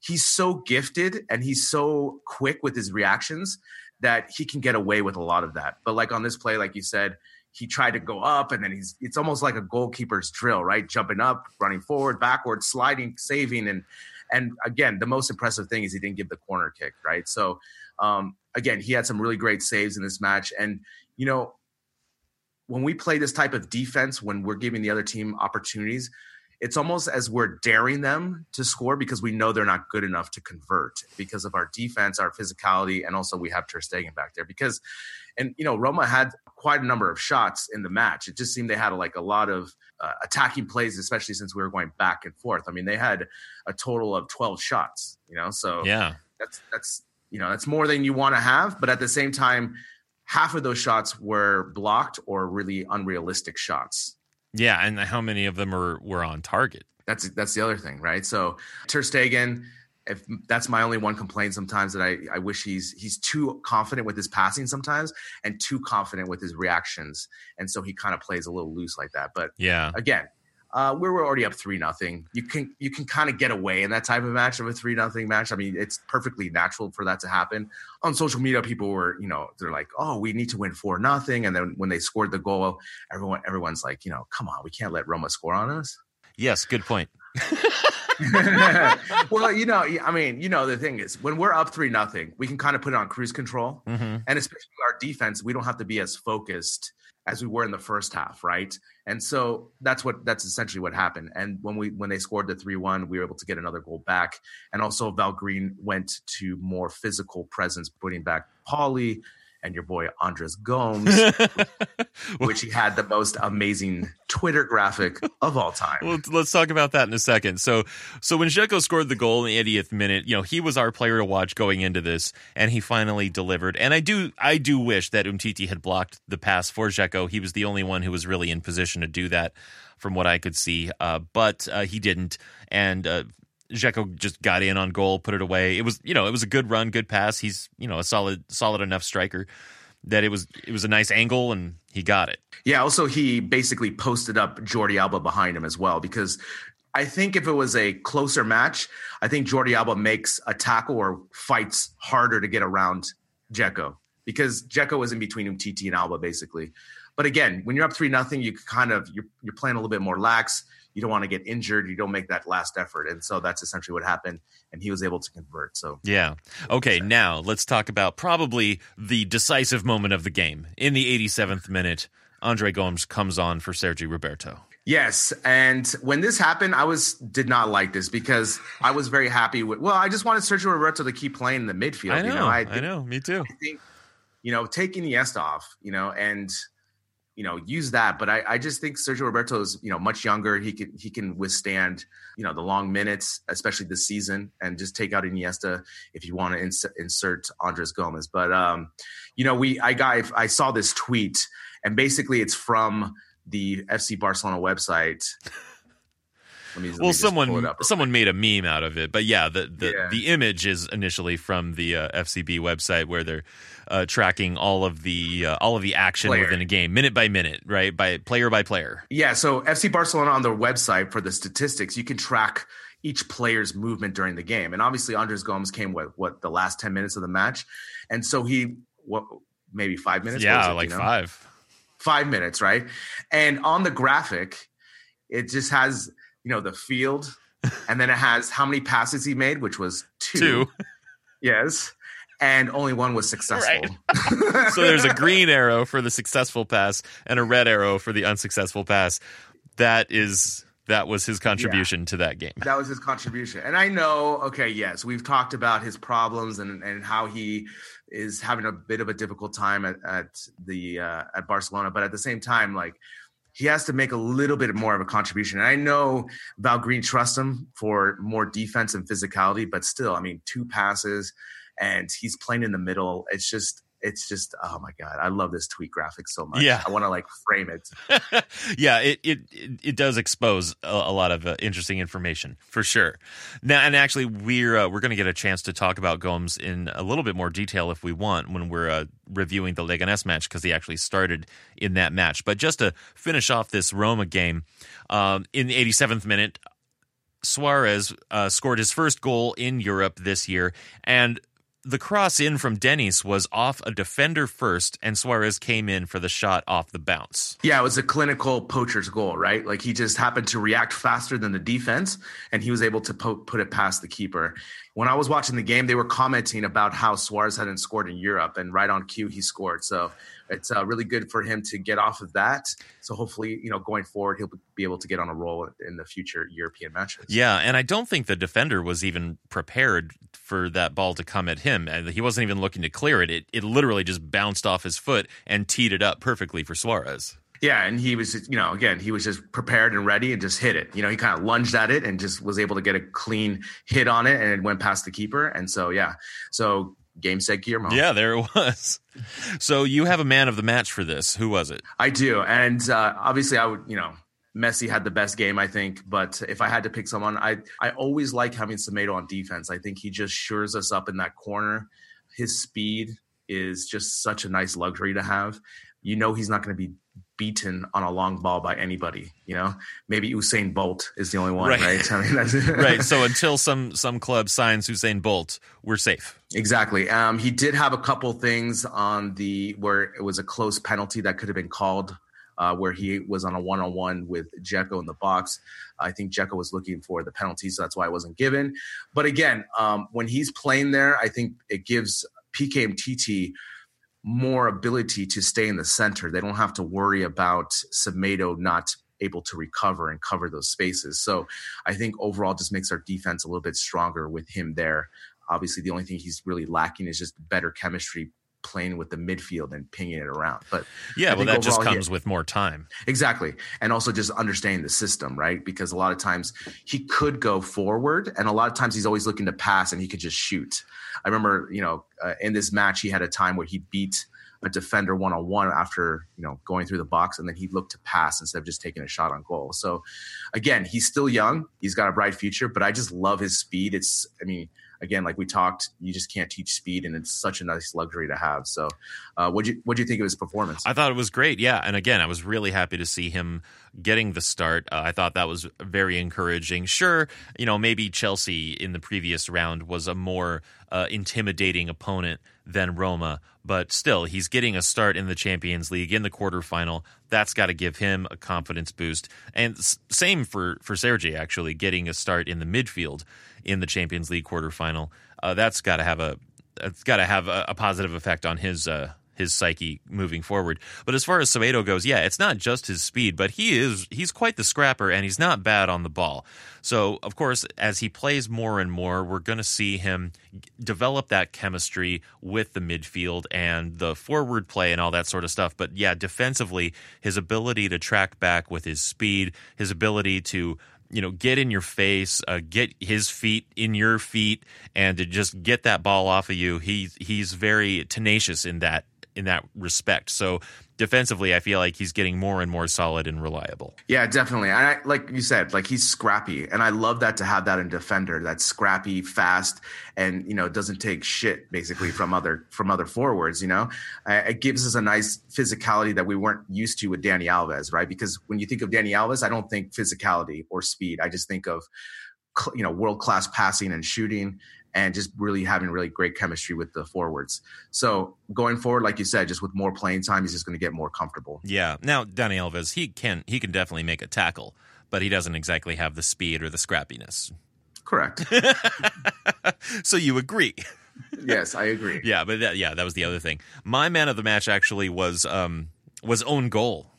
he's so gifted and he's so quick with his reactions that he can get away with a lot of that. But like on this play, like you said, he tried to go up and then he's it's almost like a goalkeeper's drill, right? Jumping up, running forward, backward, sliding, saving and and again, the most impressive thing is he didn't give the corner kick, right? So um again, he had some really great saves in this match and you know when we play this type of defense when we're giving the other team opportunities, it's almost as we're daring them to score because we know they're not good enough to convert because of our defense, our physicality, and also we have Ter Stegen back there. Because, and you know, Roma had quite a number of shots in the match. It just seemed they had like a lot of uh, attacking plays, especially since we were going back and forth. I mean, they had a total of twelve shots. You know, so
yeah,
that's that's you know that's more than you want to have, but at the same time. Half of those shots were blocked or really unrealistic shots.
Yeah, and how many of them were were on target?
That's that's the other thing, right? So Ter Stegen, if that's my only one complaint sometimes that I, I wish he's he's too confident with his passing sometimes and too confident with his reactions and so he kind of plays a little loose like that but
yeah
again uh, we were already up three nothing. You can you can kind of get away in that type of match of a three nothing match. I mean, it's perfectly natural for that to happen. On social media, people were you know they're like, oh, we need to win four nothing, and then when they scored the goal, everyone everyone's like, you know, come on, we can't let Roma score on us.
Yes, good point.
well, you know, I mean, you know, the thing is, when we're up three nothing, we can kind of put it on cruise control,
mm-hmm.
and especially our defense, we don't have to be as focused as we were in the first half, right? And so that's what that's essentially what happened. And when we when they scored the three one, we were able to get another goal back, and also Val Green went to more physical presence, putting back Paulie and your boy Andres Gomes, which he had the most amazing Twitter graphic of all time.
Well, let's talk about that in a second. So, so when Dzeko scored the goal in the 80th minute, you know he was our player to watch going into this, and he finally delivered. And I do, I do wish that Umtiti had blocked the pass for Dzeko. He was the only one who was really in position to do that, from what I could see. Uh, but uh, he didn't, and uh, Dzeko just got in on goal, put it away. It was, you know, it was a good run, good pass. He's, you know, a solid, solid enough striker that it was, it was a nice angle and he got it.
Yeah. Also, he basically posted up Jordi Alba behind him as well because I think if it was a closer match, I think Jordi Alba makes a tackle or fights harder to get around Dzeko because Dzeko is in between Umtiti and Alba basically. But again, when you're up three nothing, you kind of you're, you're playing a little bit more lax you don't want to get injured. You don't make that last effort. And so that's essentially what happened. And he was able to convert. So,
yeah. Okay. Now let's talk about probably the decisive moment of the game. In the 87th minute, Andre Gomes comes on for Sergi Roberto.
Yes, and when this happened, I was did not like this because I was very happy with. Well, I just wanted Sergio Roberto to keep playing in the midfield.
I know,
you know,
I, think, I know, me too.
I think, you know, taking the Iniesta off, you know, and you know use that but I, I just think Sergio Roberto is you know much younger. He can he can withstand you know the long minutes especially this season and just take out Iniesta if you want to ins- insert Andres Gomes. But um you know we I got I saw this tweet and basically it's from the FC Barcelona website
me, well, someone someone made a meme out of it, but yeah, the the, yeah. the image is initially from the uh, FCB website where they're uh, tracking all of the uh, all of the action player. within a game, minute by minute, right, by player by player.
Yeah, so FC Barcelona on their website for the statistics, you can track each player's movement during the game, and obviously Andres Gomes came with what the last ten minutes of the match, and so he what maybe five minutes,
yeah, it, like you know? five,
five minutes, right, and on the graphic, it just has you know the field, and then it has how many passes he made, which was two.
two.
Yes. And only one was successful.
Right. so there's a green arrow for the successful pass and a red arrow for the unsuccessful pass. That is that was his contribution yeah, to that game.
That was his contribution. And I know, okay, yes, we've talked about his problems and and how he is having a bit of a difficult time at, at the uh, at Barcelona, but at the same time, like he has to make a little bit more of a contribution. And I know Val Green trusts him for more defense and physicality, but still, I mean, two passes and he's playing in the middle. It's just it's just oh my god i love this tweet graphic so much.
Yeah.
I want to like frame it.
Yeah it, it it does expose a, a lot of uh, interesting information for sure. Now and actually we're uh, we're going to get a chance to talk about gomes in a little bit more detail if we want when we're uh, reviewing the leganes match because he actually started in that match. But just to finish off this roma game um, in the 87th minute Suarez uh, scored his first goal in Europe this year, and the cross in from Dennis was off a defender first, and Suarez came in for the shot off the bounce.
Yeah, it was a clinical poacher's goal, right? Like he just happened to react faster than the defense, and he was able to po- put it past the keeper. When I was watching the game, they were commenting about how Suarez hadn't scored in Europe, and right on cue, he scored. So it's uh, really good for him to get off of that. So hopefully, you know, going forward, he'll be able to get on a roll in the future European matches.
Yeah, and I don't think the defender was even prepared for that ball to come at him. And he wasn't even looking to clear it. It it literally just bounced off his foot and teed it up perfectly for Suarez.
Yeah, and he was, you know, again, he was just prepared and ready and just hit it. You know, he kind of lunged at it and just was able to get a clean hit on it and it went past the keeper. And so, yeah, so game set Guillermo.
Yeah, there it was. So you have a man of the match for this. Who was it?
I do, and uh, obviously, I would, you know, Messi had the best game, I think. But if I had to pick someone, I I always like having Semedo on defense. I think he just shores us up in that corner. His speed is just such a nice luxury to have. You know he's not going to be beaten on a long ball by anybody. You know, maybe Usain Bolt is the only one, right? right? I mean, that's
right. So until some some club signs Usain Bolt, we're safe.
Exactly. Um, he did have a couple things on the where it was a close penalty that could have been called. Uh, where he was on a one-on-one with Dzeko in the box. I think Dzeko was looking for the penalty, so that's why it wasn't given. But again, um, when he's playing there, I think it gives PK Umtiti more ability to stay in the center. They don't have to worry about Semedo not able to recover and cover those spaces. So I think overall just makes our defense a little bit stronger with him there. Obviously, the only thing he's really lacking is just better chemistry playing with the midfield and pinging it around. But
yeah, well, that just comes he, with more time.
Exactly. And also just understanding the system, right? Because a lot of times he could go forward and a lot of times he's always looking to pass and he could just shoot. I remember, you know, uh, in this match, he had a time where he beat a defender one on one after you know going through the box, and then he looked to pass instead of just taking a shot on goal. So, again, he's still young. He's got a bright future, but I just love his speed. It's, I mean, again, like we talked, you just can't teach speed, and it's such a nice luxury to have. So, uh, what you what do you think of his performance?
I thought it was great. Yeah, and again, I was really happy to see him getting the start. Uh, I thought that was very encouraging. Sure, you know, maybe Chelsea in the previous round was a more uh, intimidating opponent than Roma, but still, he's getting a start in the Champions League in the quarterfinal. That's got to give him a confidence boost. And same for for Sergi actually getting a start in the midfield in the Champions League quarterfinal. Uh, that's got to have a that's got to have a, a, positive effect on his uh, his psyche moving forward. But as far as Semedo goes, yeah, it's not just his speed, but he is he's quite the scrapper and he's not bad on the ball. So, of course, as he plays more and more, we're going to see him develop that chemistry with the midfield and the forward play and all that sort of stuff. But yeah, defensively, his ability to track back with his speed, his ability to you know, get in your face, uh, get his feet in your feet, and to just get that ball off of you. He's he's very tenacious in that in that respect. So defensively, I feel like he's getting more and more solid and reliable.
Yeah, definitely. And I, like you said, like he's scrappy, and I love that to have that in defender. That's scrappy, fast, and you know doesn't take shit basically from other from other forwards. You know, it gives us a nice physicality that we weren't used to with Dani Alves, right? Because when you think of Dani Alves, I don't think physicality or speed. I just think of you know world class passing and shooting and just really having really great chemistry with the forwards. So going forward, like you said, just with more playing time, he's just going to get more comfortable.
Yeah. Now, Dani Alves, he can he can definitely make a tackle, but he doesn't exactly have the speed or the scrappiness.
Correct.
so you agree?
yes, I agree.
Yeah, but that, yeah, that was the other thing. My man of the match actually was um was own goal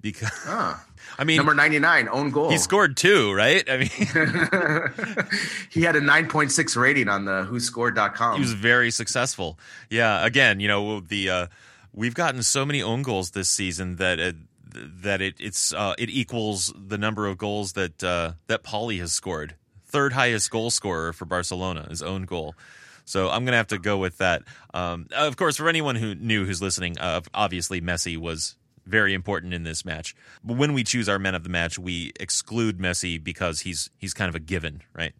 because ah. I mean,
number 99, own goal.
He scored two, right? I mean,
he had a 9.6 rating on the whoscored.com.
He was very successful. Yeah. Again, you know, the, uh, we've gotten so many own goals this season that, it, that it, it's, uh, it equals the number of goals that, uh, that Pauly has scored. Third highest goal scorer for Barcelona, his own goal. So I'm going to have to go with that. Um, of course, for anyone who knew who's listening, uh, obviously Messi was very important in this match. But when we choose our men of the match, we exclude Messi because he's he's kind of a given, right?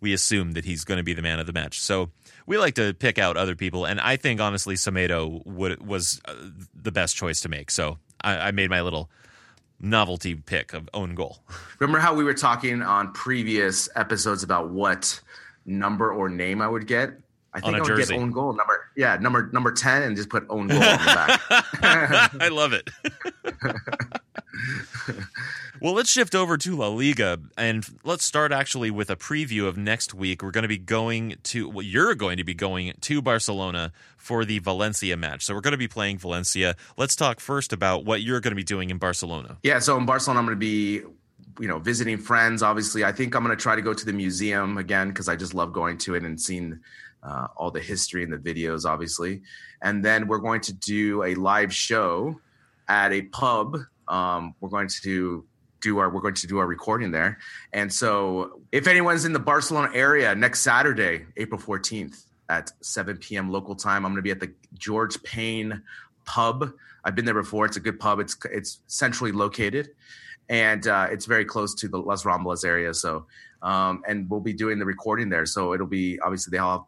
We assume that he's going to be the man of the match. So we like to pick out other people, and I think honestly, Semedo would, was uh, the best choice to make. So I, I made my little novelty pick of own goal.
Remember how we were talking on previous episodes about what number or name I would get? I think I would jersey. get own goal number yeah number number ten and just put own goal on the back.
I love it. well, let's shift over to La Liga and let's start actually with a preview of next week. We're going to be going to well, you're going to be going to Barcelona for the Valencia match. So we're going to be playing Valencia. Let's talk first about what you're going to be doing in Barcelona.
Yeah, so in Barcelona I'm going to be you know visiting friends obviously i think i'm going to try to go to the museum again because i just love going to it and seeing uh, all the history and the videos, obviously. And then we're going to do a live show at a pub. Um, we're going to do our we're going to do our recording there. And so, if anyone's in the Barcelona area next Saturday, April 14th at 7 p.m. local time, I'm going to be at the George Payne pub. I've been there before. It's a good pub. It's it's centrally located and uh, it's very close to the Las Ramblas area. So, um, and we'll be doing the recording there. So it'll be obviously they all have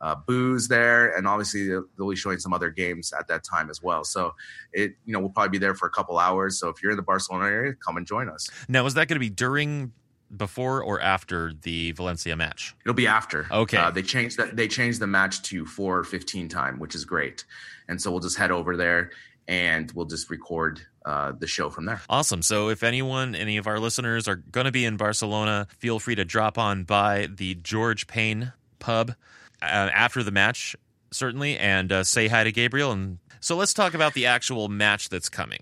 uh, booze there, and obviously they'll, be showing some other games at that time as well. So it, you know, we'll probably be there for a couple hours. So if you're in the Barcelona area, come and join us.
Now, is that going to be during, before, or after the Valencia match?
It'll be after.
Okay.
Uh, they changed that. They changed the match to four fifteen time, which is great. And so we'll just head over there and we'll just record uh, the show from there.
Awesome. So if anyone, any of our listeners are going to be in Barcelona, feel free to drop on by the George Payne pub after the match, certainly, and uh, say hi to Gabriel. And so let's talk about the actual match that's coming.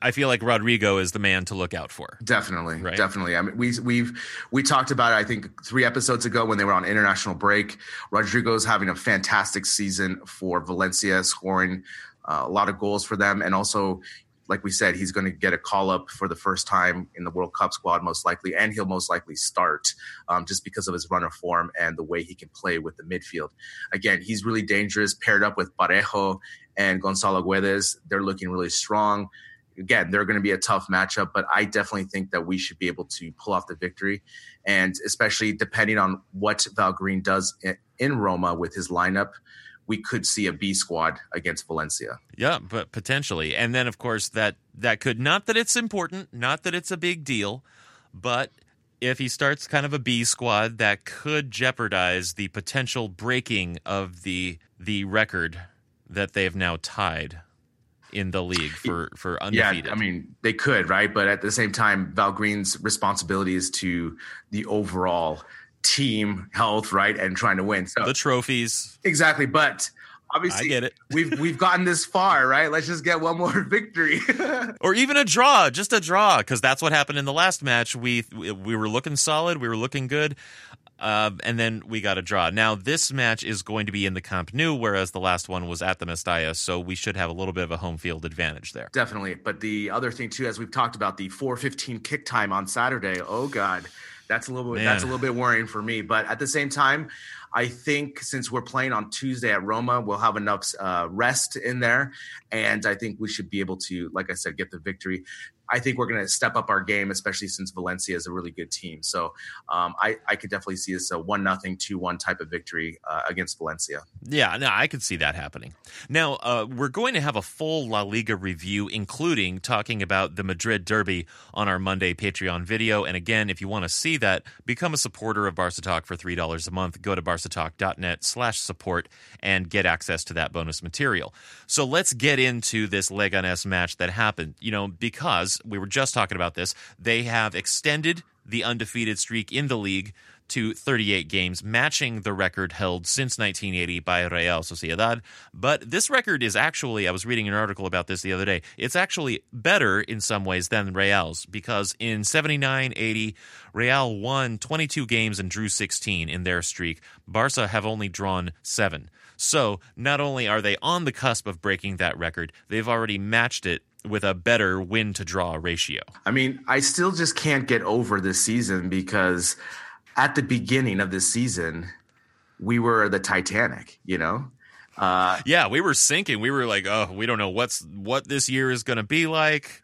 I feel like Rodrigo is the man to look out for.
Definitely,
Right.
definitely. I mean, we we've we talked about it. I think three episodes ago when they were on international break. Rodrigo's having a fantastic season for Valencia, scoring uh, a lot of goals for them, and also, like we said, he's going to get a call up for the first time in the World Cup squad, most likely, and he'll most likely start um, just because of his runner form and the way he can play with the midfield. Again, he's really dangerous, paired up with Parejo and Gonzalo Guedes. They're looking really strong again, they're going to be a tough matchup, but I definitely think that we should be able to pull off the victory. And especially depending on what Val Green does in Roma with his lineup, we could see a B squad against Valencia.
Yeah, but potentially. And then of course that that could not that it's important, not that it's a big deal, but if he starts kind of a B squad, that could jeopardize the potential breaking of the the record that they have now tied in the league for for undefeated.
Yeah, I mean, they could, right? But at the same time, Val Green's responsibility is to the overall team health, right? And trying to win. So
the trophies.
exactly. But obviously
I get it.
we've we've gotten this far, right? Let's just get one more victory.
or even a draw, just a draw, because that's what happened in the last match. We we were looking solid, we were looking good, uh, and then we got a draw. Now this match is going to be in the Camp Nou, whereas the last one was at the Mestalla, so we should have a little bit of a home field advantage there.
Definitely. But the other thing too, as we've talked about, the 415 kick time on Saturday. Oh God. That's a little bit
Man.
that's a little bit worrying for me. But at the same time, I think since we're playing on Tuesday at Roma, we'll have enough uh, rest in there, and I think we should be able to, like I said, get the victory. I think we're going to step up our game, especially since Valencia is a really good team. So um, I, I could definitely see this a one nothing, two one type of victory uh, against Valencia.
Yeah, no, I could see that happening. Now, uh, we're going to have a full La Liga review, including talking about the Madrid Derby on our Monday Patreon video. And again, if you want to see that, become a supporter of Barca Talk for $3 a month. Go to barcatalk.net slash support and get access to that bonus material. So let's get into this Leganes match that happened, you know, because we were just talking about this. They have extended the undefeated streak in the league to 38 games, matching the record held since 1980 by Real Sociedad. But this record is actually, I was reading an article about this the other day, it's actually better in some ways than Real's because in 79 80, Real won 22 games and drew 16 in their streak. Barca have only drawn seven. So not only are they on the cusp of breaking that record, they've already matched it with a better win to draw ratio.
I mean, I still just can't get over this season because at the beginning of this season, we were the Titanic, you know? Uh,
Yeah, we were sinking. We were like, oh, we don't know what's what this year is going to be like.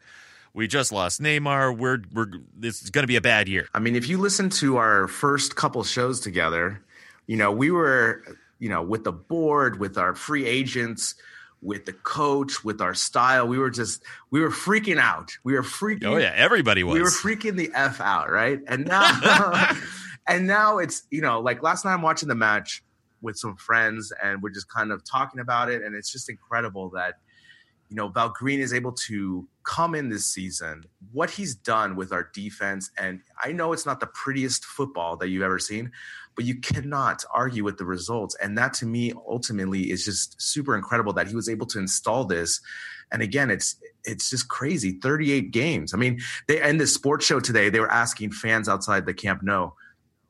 We just lost Neymar. We're we're this is going to be a bad year.
I mean, if you listen to our first couple shows together, you know, we were, you know, with the board, with our free agents, with the coach, with our style, we were just, we were freaking out. We were freaking.
Oh yeah, everybody was.
we were freaking the f out, right? And now, and now it's you know like last night I'm watching the match with some friends, and we're just kind of talking about it, and it's just incredible that you know Val Green is able to come in this season. What he's done with our defense, and I know it's not the prettiest football that you've ever seen, but you cannot argue with the results, and that to me ultimately is just super incredible that he was able to install this. And again, it's it's just crazy. 38 games. I mean, they in the sports show today, they were asking fans outside the Camp Nou,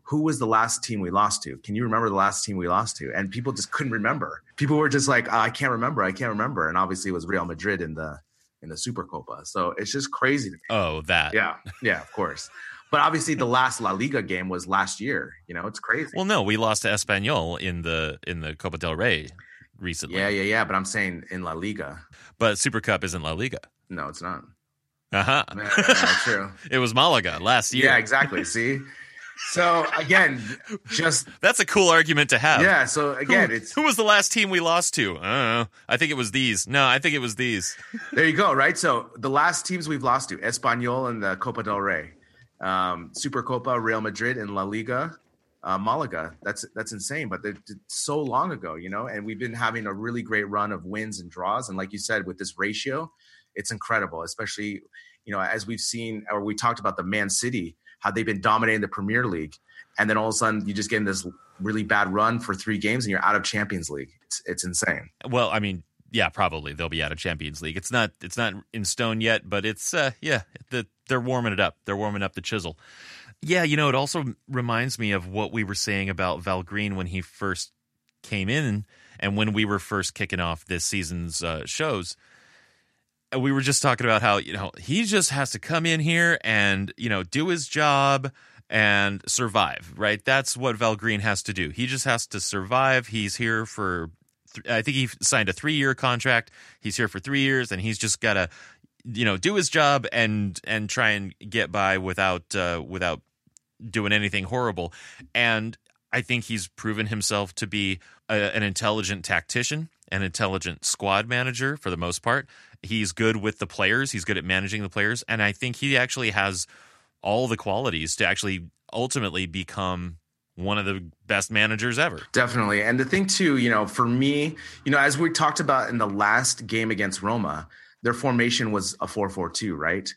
who was the last team we lost to? Can you remember the last team we lost to? And people just couldn't remember. People were just like, "Ah, I can't remember, I can't remember. And obviously it was Real Madrid in the in the Supercopa. So it's just crazy
oh, that.
Yeah, yeah, of course. But obviously the last La Liga game was last year. You know, it's crazy.
Well, no, we lost to Espanyol in the in the Copa del Rey recently.
yeah, yeah, yeah. But I'm saying in La Liga.
But Super Cup isn't La Liga.
No, it's not.
Uh-huh.
Yeah, true.
it was Malaga last year.
Yeah, exactly. See? So again, just
That's a cool argument to have.
yeah, so again,
who,
it's
who was the last team we lost to? I don't know. I think it was these. No, I think it was these.
there you go, right? So the last teams we've lost to, Espanyol and the Copa del Rey. Um, Supercopa, Real Madrid and La Liga, uh, Malaga. That's that's insane, but so long ago, you know, and we've been having a really great run of wins and draws. And like you said, with this ratio, it's incredible, especially, you know, as we've seen or we talked about the Man City, how they've been dominating the Premier League. And then all of a sudden you just get in this really bad run for three games and you're out of Champions League. It's it's insane.
Well, I mean, yeah, probably they'll be out of Champions League. It's not it's not in stone yet, but it's uh yeah, the, they're warming it up. They're warming up the chisel. Yeah, you know, it also reminds me of what we were saying about Val Green when he first came in and when we were first kicking off this season's uh, shows. We were just talking about how, you know, he just has to come in here and, you know, do his job and survive, right? That's what Val Green has to do. He just has to survive. He's here for I think he signed a three year contract. He's here for three years, and he's just got to, you know, do his job and and try and get by without uh, without doing anything horrible. And I think he's proven himself to be a, an intelligent tactician, an intelligent squad manager for the most part. He's good with the players. He's good at managing the players, and I think he actually has all the qualities to actually ultimately become one of the best managers ever.
Definitely. And the thing too, you know, for me, you know, as we talked about in the last game against Roma, their formation was a 4-4-2, right?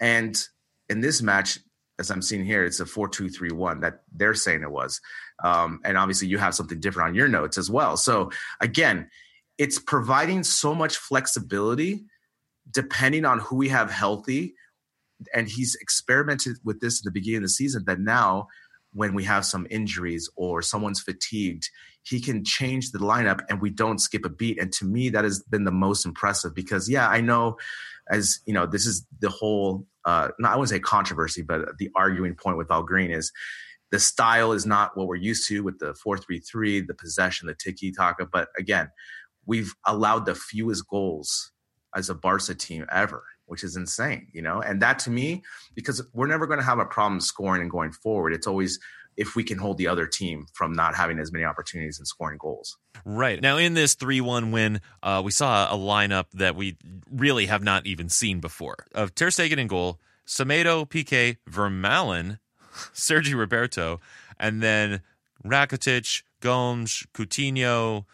And in this match, as I'm seeing here, it's a 4-2-3-1 that they're saying it was. Um, and obviously you have something different on your notes as well. So again, it's providing so much flexibility depending on who we have healthy. And he's experimented with this at the beginning of the season that now when we have some injuries or someone's fatigued, he can change the lineup and we don't skip a beat. And to me, that has been the most impressive because, yeah, I know as you know, this is the whole, uh, not, I wouldn't say controversy, but the arguing point with Val Green is the style is not what we're used to with the 4-3-3, the possession, the tiki-taka. But again, we've allowed the fewest goals as a Barca team ever which is insane, you know? And that to me, because we're never going to have a problem scoring and going forward. It's always if we can hold the other team from not having as many opportunities and scoring goals.
Right. Now, in this 3 1 win, uh, we saw a lineup that we really have not even seen before of Ter Stegen in goal, Semedo, Piqué, Vermaelen, Sergi Roberto, and then Rakitic, Gomes, Coutinho,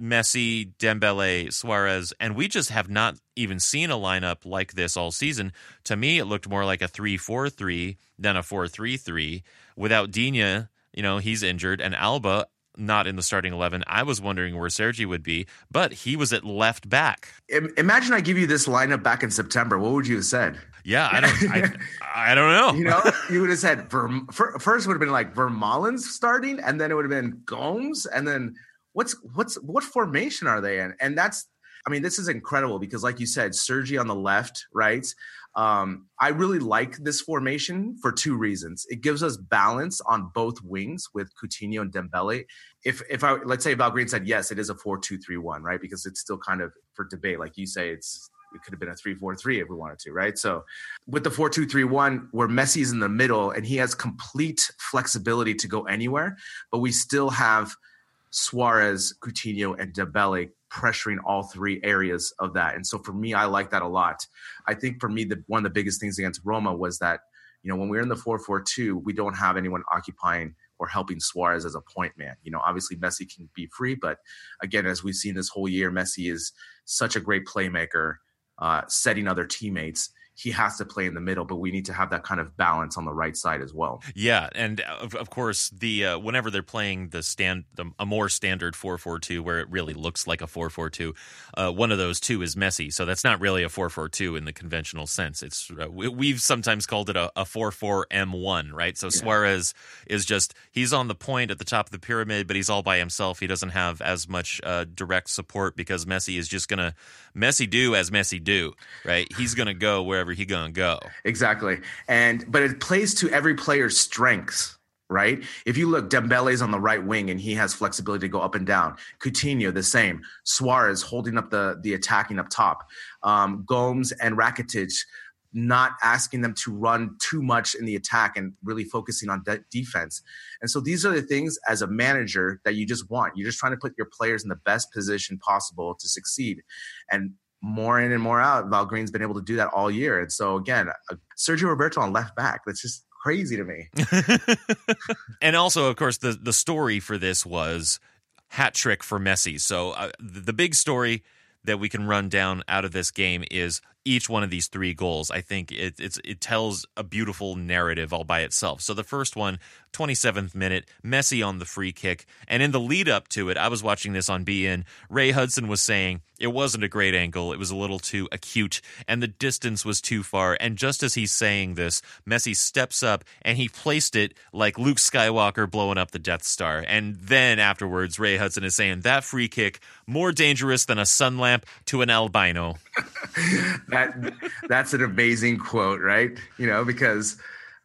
Messi, Dembele, Suarez, and we just have not even seen a lineup like this all season. To me, it looked more like a 3-4-3 than a 4-3-3. Without Digne, you know, he's injured, and Alba not in the starting 11. I was wondering where Sergi would be, but he was at left back.
Imagine I give you this lineup back in September. What would you have said?
Yeah, I don't, I, I don't know.
You know, you would have said Verm- first would have been like Vermaelen's starting, and then it would have been Gomes, and then what's what's what formation are they in? And that's I mean, this is incredible because, like you said, Sergi on the left, right? Um, I really like this formation for two reasons. It gives us balance on both wings with Coutinho and Dembele. If if I let's say Val Green said yes, it is a four two three one, right? Because it's still kind of for debate. Like you say, it's it could have been a three four three if we wanted to, right? So with the four two three one, where Messi's in the middle and he has complete flexibility to go anywhere, but we still have Suarez, Coutinho, and Dembele pressuring all three areas of that. And so for me, I like that a lot. I think for me, the one of the biggest things against Roma was that, you know, when we're in the 4-4-2, we don't have anyone occupying or helping Suarez as a point man. You know, obviously Messi can be free, but again, as we've seen this whole year, Messi is such a great playmaker, uh, setting other teammates he has to play in the middle, but we need to have that kind of balance on the right side as well.
Yeah, and of, of course, the uh, whenever they're playing the stand the, a more standard four four two, where it really looks like a four four two, uh, one of those two is Messi, So that's not really a four four two in the conventional sense. It's uh, we, have sometimes called it a four four M one, right? So yeah. Suarez is just he's on the point at the top of the pyramid, but he's all by himself. He doesn't have as much uh, direct support because Messi is just gonna Messi do as Messi do, right? He's gonna go wherever he gonna go.
Exactly, and but it plays to every player's strengths. Right. If you look, Dembele's on the right wing and he has flexibility to go up and down. Coutinho the same. Suarez holding up the the attacking up top. Um, Gomes and Rakitic not asking them to run too much in the attack and really focusing on de- defense. And so these are the things as a manager that you just want. You're just trying to put your players in the best position possible to succeed. And more in and more out, Val Green's been able to do that all year. And so again, uh, Sergio Roberto on left back, that's just crazy to me.
and also, of course, the the story for this was hat trick for Messi. So uh, the big story that we can run down out of this game is each one of these three goals. I think it, it tells a beautiful narrative all by itself. So the first one, 27th minute, Messi on the free kick. And in the lead up to it, I was watching this on beIN. Ray Hudson was saying it wasn't a great angle. It was a little too acute and the distance was too far. And just as he's saying this, Messi steps up and he placed it like Luke Skywalker blowing up the Death Star. And then afterwards, Ray Hudson is saying that free kick more dangerous than a sun lamp to an albino.
That that's an amazing quote, right? You know, because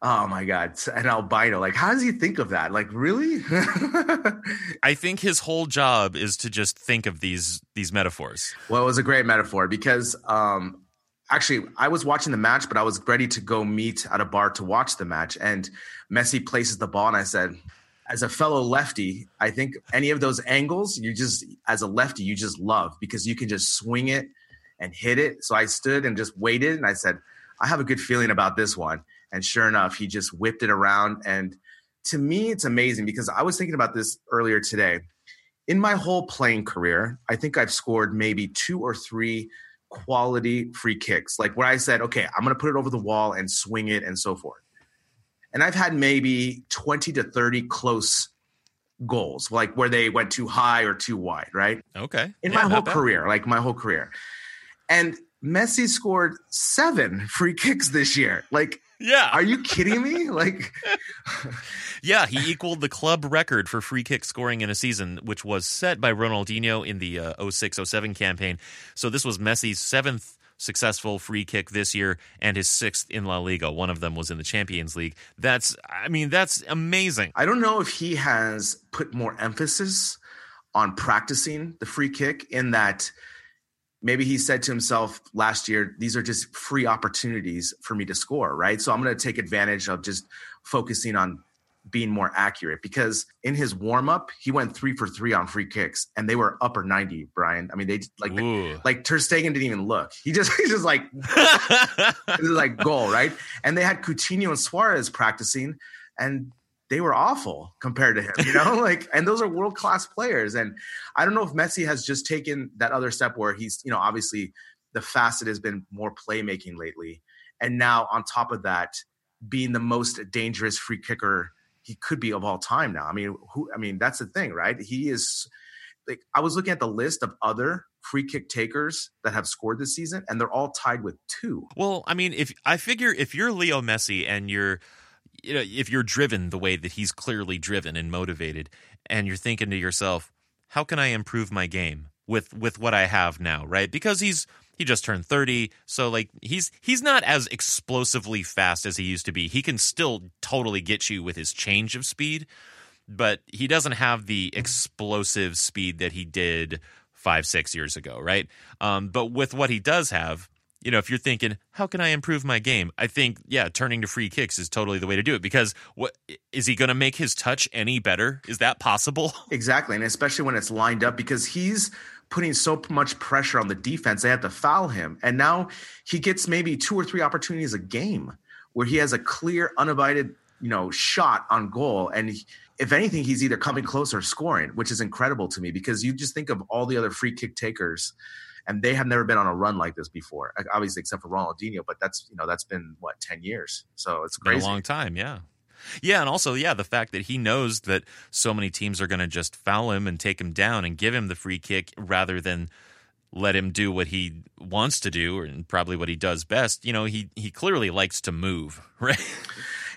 oh my god, an albino. Like, how does he think of that? Like, really?
I think his whole job is to just think of these these metaphors.
Well, it was a great metaphor because um actually I was watching the match, but I was ready to go meet at a bar to watch the match. And Messi places the ball, and I said, as a fellow lefty, I think any of those angles, you just as a lefty, you just love because you can just swing it and hit it. So I stood and just waited and I said, I have a good feeling about this one. And sure enough, he just whipped it around. And to me, it's amazing because I was thinking about this earlier today. In my whole playing career, I think I've scored maybe two or three quality free kicks, like where I said, okay, I'm going to put it over the wall and swing it and so forth. And I've had maybe 20 to 30 close goals, like where they went too high or too wide, right?
Okay.
In yeah, my whole career, like my whole career. And Messi scored seven free kicks this year. Like,
yeah.
Are you kidding me? Like,
yeah, he equaled the club record for free kick scoring in a season, which was set by Ronaldinho in the uh, 06 07 campaign. So this was Messi's seventh successful free kick this year and his sixth in La Liga. One of them was in the Champions League. That's, I mean, that's amazing.
I don't know if he has put more emphasis on practicing the free kick in that maybe he said to himself last year, these are just free opportunities for me to score, right? So I'm going to take advantage of just focusing on being more accurate because in his warm up, he went three for three on free kicks and they were upper 90, Brian. I mean, they like, they, like Ter Stegen didn't even look. He just, he's just like, this is like goal, right? And they had Coutinho and Suarez practicing and they were awful compared to him, you know, like, and those are world class players. And I don't know if Messi has just taken that other step where he's, you know, obviously the facet has been more playmaking lately. And now on top of that, being the most dangerous free kicker he could be of all time now. I mean, who, I mean, that's the thing, right? He is like, I was looking at the list of other free kick takers that have scored this season, and they're all tied with two.
Well, I mean, if I figure if you're Leo Messi and you're you know, if you're driven the way that he's clearly driven and motivated, and you're thinking to yourself, how can I improve my game with with what I have now, right? Because he's he just turned 30, so like he's he's not as explosively fast as he used to be. He can still totally get you with his change of speed, but he doesn't have the explosive speed that he did five six years ago, right? Um, but with what he does have, you know, if you're thinking, how can I improve my game? I think, yeah, turning to free kicks is totally the way to do it because what is he going to make his touch any better? Is that possible?
Exactly. And especially when it's lined up because he's putting so much pressure on the defense, they have to foul him. And now he gets maybe two or three opportunities a game where he has a clear, uninvited, you know, shot on goal. And he, if anything, he's either coming close or scoring, which is incredible to me because you just think of all the other free kick takers and they have never been on a run like this before. Obviously, except for Ronaldinho, but that's you know that's been what ten years, so it's crazy.
Been a long time, yeah. Yeah, and also, yeah, the fact that he knows that so many teams are going to just foul him and take him down and give him the free kick rather than let him do what he wants to do and probably what he does best. You know, he he clearly likes to move, right?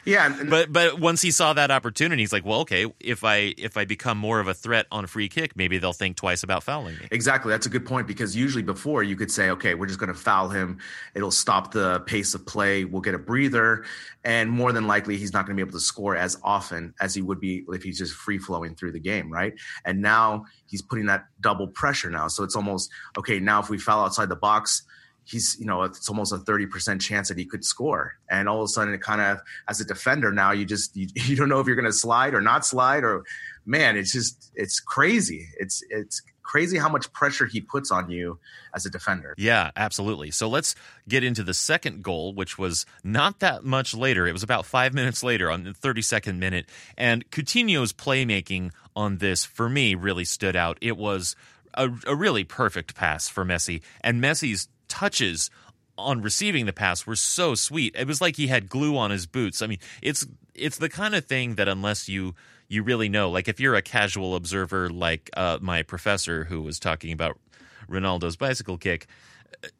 Yeah,
but but once he saw that opportunity, he's like, well, okay, if I if I become more of a threat on a free kick, maybe they'll think twice about fouling me.
Exactly, that's a good point because usually before you could say, okay, we're just going to foul him. It'll stop the pace of play. We'll get a breather, and more than likely, he's not going to be able to score as often as he would be if he's just free flowing through the game, right? And now he's putting that double pressure now, so it's almost okay. Now if we foul outside the box he's you know it's almost a 30% chance that he could score. And all of a sudden it kind of as a defender now you just you, you don't know if you're going to slide or not slide or man it's just it's crazy. It's it's crazy how much pressure he puts on you as a defender.
Yeah absolutely. So let's get into the second goal which was not that much later. It was about five minutes later on the 32nd minute. And coutinho's playmaking on this for me really stood out. It was a, a really perfect pass for messi. And messi's touches on receiving the pass were so sweet. It was like he had glue on his boots. I mean, it's it's the kind of thing that unless you you really know, like if you're a casual observer, like uh, my professor who was talking about Ronaldo's bicycle kick,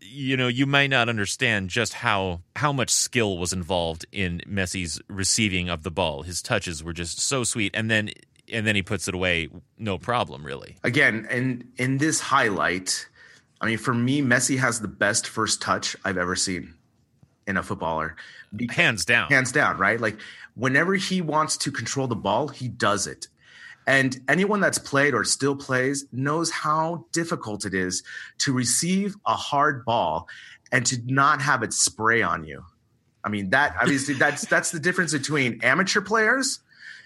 you know, you might not understand just how how much skill was involved in Messi's receiving of the ball. His touches were just so sweet, and then and then he puts it away, no problem, really.
Again, and in this highlight I mean, for me, Messi has the best first touch I've ever seen in a footballer.
Hands down.
Hands down, right? Like whenever he wants to control the ball, he does it. And anyone that's played or still plays knows how difficult it is to receive a hard ball and to not have it spray on you. I mean, that obviously that's that's the difference between amateur players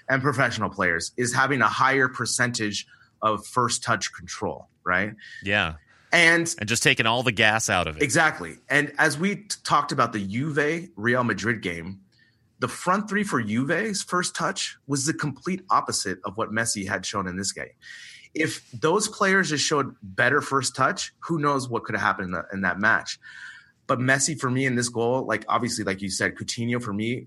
and professional players is having a higher percentage of first touch control, right?
Yeah
and
and just taking all the gas out of it.
Exactly. And as we t- talked about the Juve Real Madrid game, the front three for Juve's first touch was the complete opposite of what Messi had shown in this game. If those players just showed better first touch, who knows what could have happened in, the, in that match? But Messi, for me, in this goal, like obviously, like you said, Coutinho, for me,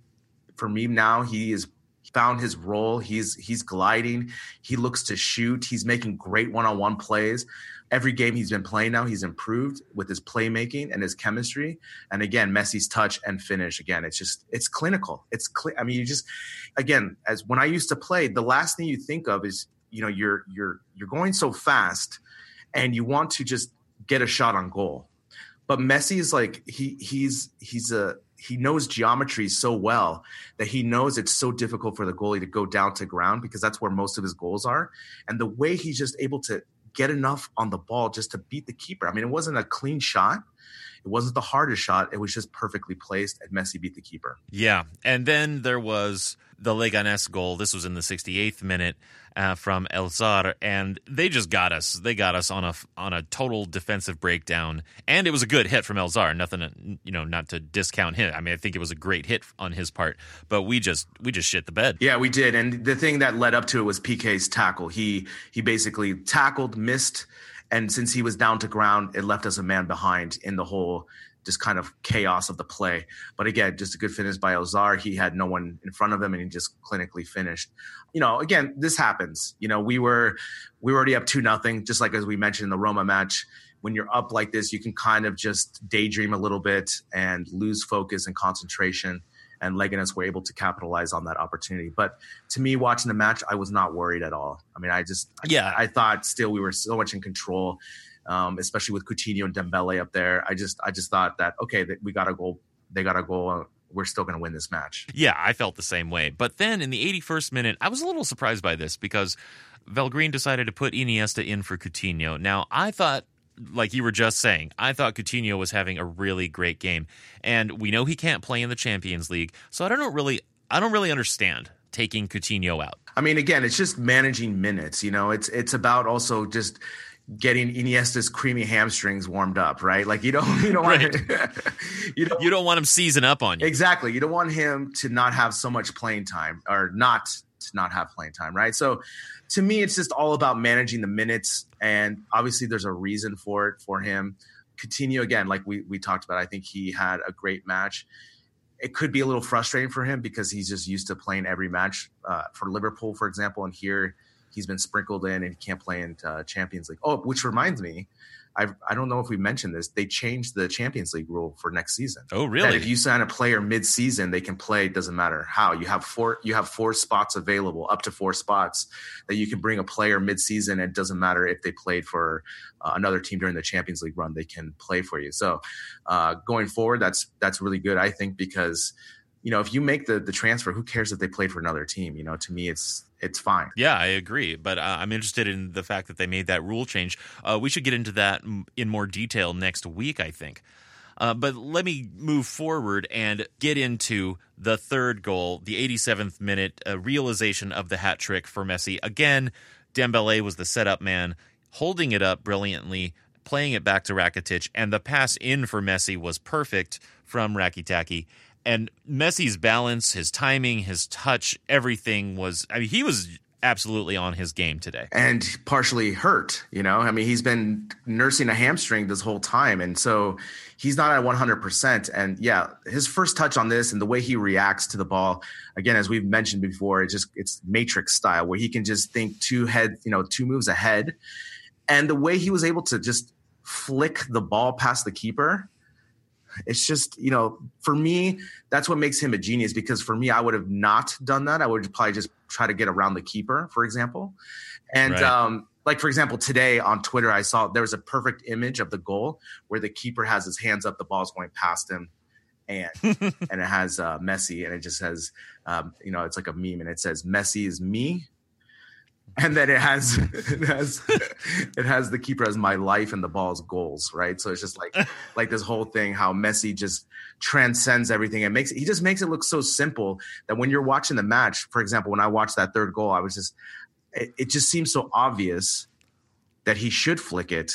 for me now, he is found his role. He's he's gliding. He looks to shoot. He's making great one-on-one plays every game he's been playing now, he's improved with his playmaking and his chemistry. And again, Messi's touch and finish. Again, it's just it's clinical. It's I mean, you just again, as when I used to play, the last thing you think of is you know you're you're you're going so fast, and you want to just get a shot on goal. But Messi is like he he's he's a he knows geometry so well that he knows it's so difficult for the goalie to go down to ground because that's where most of his goals are. And the way he's just able to get enough on the ball just to beat the keeper. I mean, it wasn't a clean shot. It wasn't the hardest shot. It was just perfectly placed, and Messi beat the keeper.
Yeah, and then there was the Leganes goal. This was in the 68th minute uh, from El Zhar, and they just got us. They got us on a on a total defensive breakdown, and it was a good hit from El Zhar. Nothing, you know, not to discount him. I mean, I think it was a great hit on his part, but we just we just shit the bed.
Yeah, we did, and the thing that led up to it was Piqué's tackle. He he basically tackled, missed and since he was down to ground, it left us a man behind in the whole just kind of chaos of the play. But again, just a good finish by Ozar. He had no one in front of him, and he just clinically finished. You know, again, this happens. You know, we were we were already up two nothing, just like as we mentioned in the Roma match. When you're up like this, you can kind of just daydream a little bit and lose focus and concentration and Leganes were able to capitalize on that opportunity. But to me, watching the match, I was not worried at all. I mean, I just yeah, I, I thought still we were so much in control, um, especially with Coutinho and Dembele up there. I just I just thought that okay, that we got to go. They got to go. we're still going to win this match.
Yeah, I felt the same way. But then in the 81st minute, I was a little surprised by this because Pellegrini decided to put Iniesta in for Coutinho. Now, I thought like you were just saying, I thought Coutinho was having a really great game, and we know he can't play in the Champions League, so I don't really, I don't really understand taking Coutinho out.
I mean, again, it's just managing minutes. You know, it's it's about also just getting Iniesta's creamy hamstrings warmed up, right? Like you don't you don't right. want
you don't you don't want him season up on you.
Exactly. You don't want him to not have so much playing time or not to not have playing time, right? So to me, it's just all about managing the minutes, and obviously, there's a reason for it for him. Coutinho again, like we we talked about, I think he had a great match. It could be a little frustrating for him because he's just used to playing every match uh, for Liverpool, for example, and here he's been sprinkled in and he can't play in uh, Champions League. Oh, which reminds me, I I don't know if we mentioned this. They changed the Champions League rule for next season.
Oh, really?
That if you sign a player mid-season, they can play. It doesn't matter how. You have four. You have four spots available, up to four spots that you can bring a player mid-season. And it doesn't matter if they played for uh, another team during the Champions League run. They can play for you. So uh, going forward, that's that's really good. I think because you know if you make the the transfer, who cares if they played for another team? You know, to me, it's it's fine.
Yeah, I agree. But uh, I'm interested in the fact that they made that rule change. Uh, we should get into that in more detail next week, I think. Uh, but let me move forward and get into the third goal, the 87th minute realization of the hat trick for Messi. Again, Dembele was the setup man, holding it up brilliantly, playing it back to Rakitic, and the pass in for Messi was perfect from Rakitic. And Messi's balance, his timing, his touch, everything was. I mean, he was absolutely on his game today.
And partially hurt, you know? I mean, he's been nursing a hamstring this whole time. And so he's not at 100%. And yeah, his first touch on this and the way he reacts to the ball, again, as we've mentioned before, it's just, it's matrix style where he can just think two head, you know, two moves ahead. And the way he was able to just flick the ball past the keeper, it's just, you know, for me, that's what makes him a genius because for me, I would have not done that. I would probably just try to get around the keeper, for example. And,
Right.
um, like for example, today on Twitter, I saw there was a perfect image of the goal where the keeper has his hands up, the ball's going past him, and and it has uh, Messi, and it just says, um, you know, it's like a meme, and it says Messi is me, and then it has it has it has the keeper as my life and the ball's goals, right? So it's just like like this whole thing how Messi just transcends everything and makes he just makes it look so simple that when you're watching the match, for example, when I watched that third goal, I was just it, it just seems so obvious that he should flick it,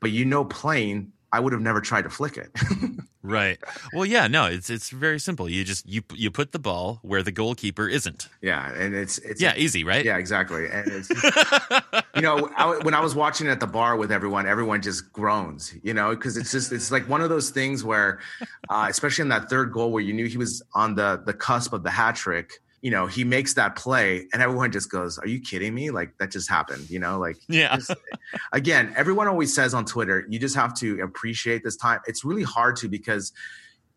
but you know, playing, I would have never tried to flick it.
Right. Well, yeah, no, it's it's very simple. You just you you put the ball where the goalkeeper isn't.
yeah, and it's it's
Yeah, easy, right?
Yeah, exactly. And it's you know, I, when I was watching at the bar with everyone, everyone just groans, you know, because it's just it's like one of those things where, uh, especially in that third goal where you knew he was on the the cusp of the hat trick. You know, he makes that play, and everyone just goes, "Are you kidding me? Like that just happened?" You know, like
Yeah.
just- again, everyone always says on Twitter, you just have to appreciate this time. It's really hard to because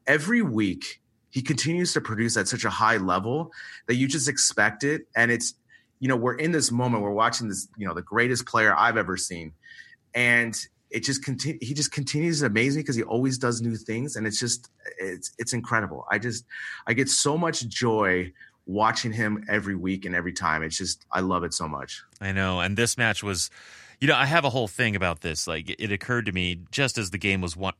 every week he continues to produce at such a high level that you just expect it. And it's, you know, we're in this moment, we're watching this, you know, the greatest player I've ever seen. And it just continue he just continues to amaze me because he always does new things and it's just it's it's incredible. I just I get so much joy watching him every week and every time. It's just I love it so much.
I know. And this match was, you know, I have a whole thing about this. Like, it occurred to me just as the game was wi-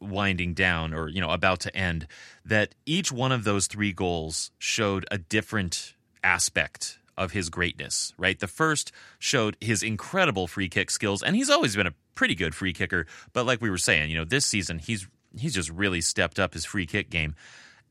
winding down or, you know, about to end, that each one of those three goals showed a different aspect of his greatness, right? The first showed his incredible free kick skills, and he's always been a pretty good free kicker. But like we were saying, you know, this season he's he's just really stepped up his free kick game.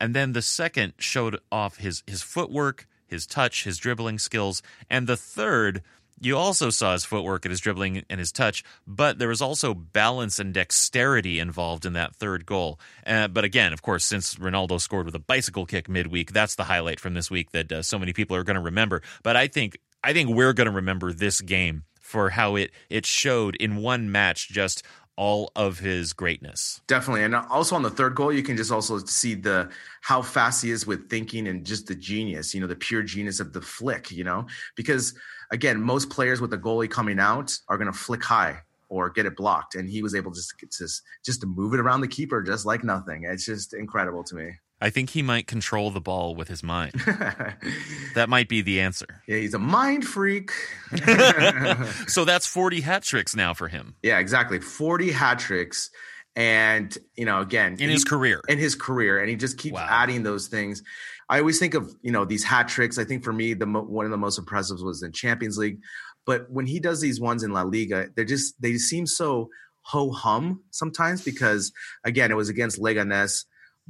And then the second showed off his his footwork, his touch, his dribbling skills, and the third you also saw his footwork and his dribbling and his touch, but there was also balance and dexterity involved in that third goal. Uh, but again, of course, since Ronaldo scored with a bicycle kick midweek, that's the highlight from this week that uh, so many people are going to remember. But I think I think we're going to remember this game for how it it showed in one match just all of his greatness.
Definitely, and also on the third goal, you can just also see the how fast he is with thinking and just the genius, you know, the pure genius of the flick, you know, because again, most players with the goalie coming out are going to flick high or get it blocked, and he was able to just just just to move it around the keeper just like nothing. It's just incredible to me.
I think he might control the ball with his mind. that might be the answer.
Yeah, he's a mind freak.
So that's 40 hat tricks now for him
yeah, exactly. 40 hat tricks. And, you know, again,
in his career.
in his career. And he just keeps
Wow.
adding those things. I always think of, you know, these hat tricks. I think for me, the one of the most impressive was in Champions League. But when he does these ones in La Liga, they're just, they seem so ho hum sometimes because, again, it was against Leganes.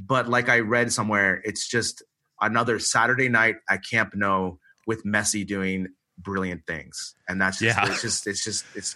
But like I read somewhere, it's just another Saturday night at Camp Nou with Messi doing brilliant things. And that's just,
Yeah.
it's just, it's just, it's,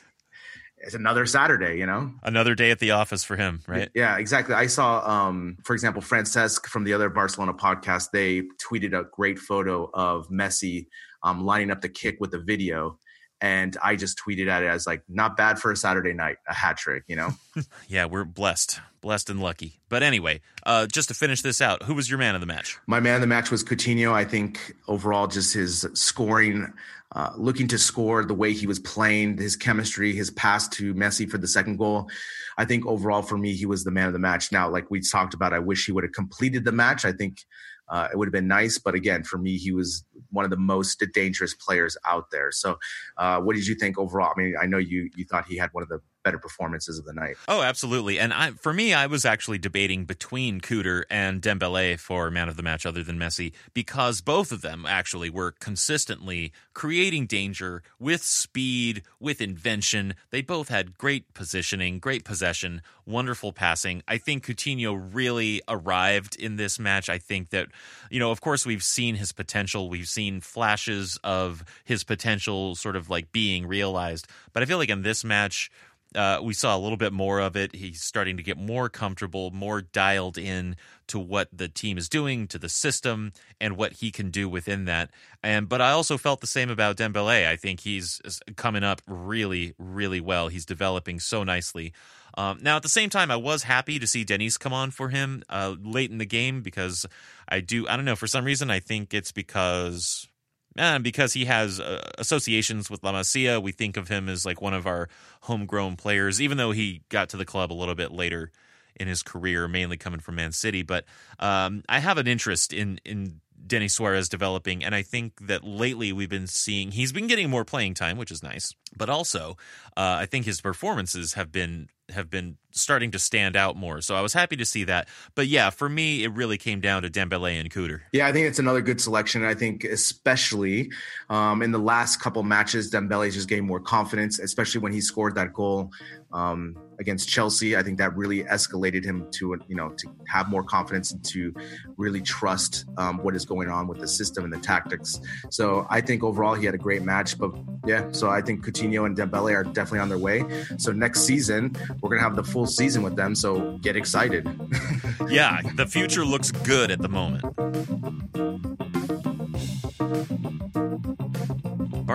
it's another Saturday, you know?
Another day at the office for him, right?
Yeah, exactly. I saw, um, for example, Francesc from the other Barcelona podcast. They tweeted a great photo of Messi um, lining up the kick with the video, and I just tweeted at it as like, not bad for a Saturday night, a hat trick, you know.
Yeah, we're blessed, blessed and lucky. But anyway, uh, just to finish this out, who was your man of the match?
My man of the match was Coutinho. I think overall, just his scoring, uh, looking to score, the way he was playing, his chemistry, his pass to Messi for the second goal. I think overall for me, he was the man of the match. Now, like we talked about, I wish he would have completed the match. I think uh, it would have been nice, but again, for me, he was one of the most dangerous players out there. So, uh, what did you think overall? I mean, I know you you thought he had one of the better performances of the night.
Oh, absolutely. And I, for me, I was actually debating between Cooter and Dembele for man of the match, other than Messi, because both of them actually were consistently creating danger with speed, with invention. They both had great positioning, great possession, wonderful passing. I think Coutinho really arrived in this match. I think that, you know, of course, we've seen his potential. We've seen flashes of his potential sort of like being realized. But I feel like in this match, uh, we saw a little bit more of it. He's starting to get more comfortable, more dialed in to what the team is doing, to the system, and what he can do within that. And but I also felt the same about Dembele. I think he's coming up really, really well. He's developing so nicely. Um, now, at the same time, I was happy to see Denis come on for him uh, late in the game because I do. I don't know for some reason. I think it's because and because he has uh, associations with La Masia, we think of him as like one of our homegrown players, even though he got to the club a little bit later in his career, mainly coming from Man City. But um, I have an interest in in Denis Suarez developing, and I think that lately we've been seeing he's been getting more playing time, which is nice. But also, uh, I think his performances have been have been starting to stand out more. So I was happy to see that. But yeah, for me, it really came down to Dembele and Cooter.
Yeah, I think it's another good selection. I think especially um, in the last couple matches, Dembele just gained more confidence, especially when he scored that goal um, against Chelsea. I think that really escalated him to you know to have more confidence and to really trust um, what is going on with the system and the tactics. So I think overall he had a great match. But yeah, so I think Coutinho and Dembele are definitely on their way. So next season we're gonna have the full season with them. So get excited.
yeah, the future looks good at the moment.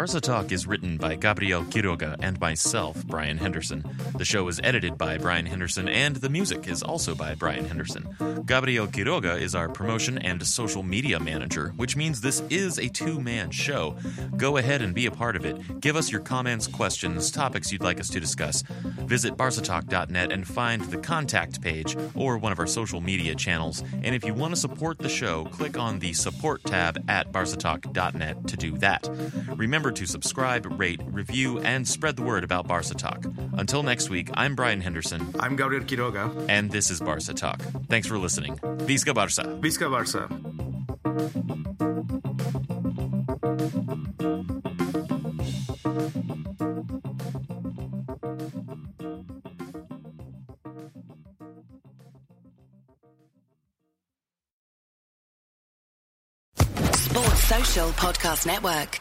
Barca Talk is written by Gabriel Quiroga and myself, Brian Henderson. The show is edited by Brian Henderson, and the music is also by Brian Henderson. Gabriel Quiroga is our promotion and social media manager, which means this is a two man show. Go ahead and be a part of it. Give us your comments, questions, topics you'd like us to discuss. Visit barcatalk.net and find the contact page or one of our social media channels. And if you want to support the show, click on the support tab at barcatalk.net to do that. Remember Remember to subscribe, rate, review, and spread the word about Barca Talk. Until next week, I'm Brian Henderson.
I'm Gabriel Quiroga.
And this is Barca Talk. Thanks for listening. Visca Barca.
Visca Barca.
Sports Social Podcast Network.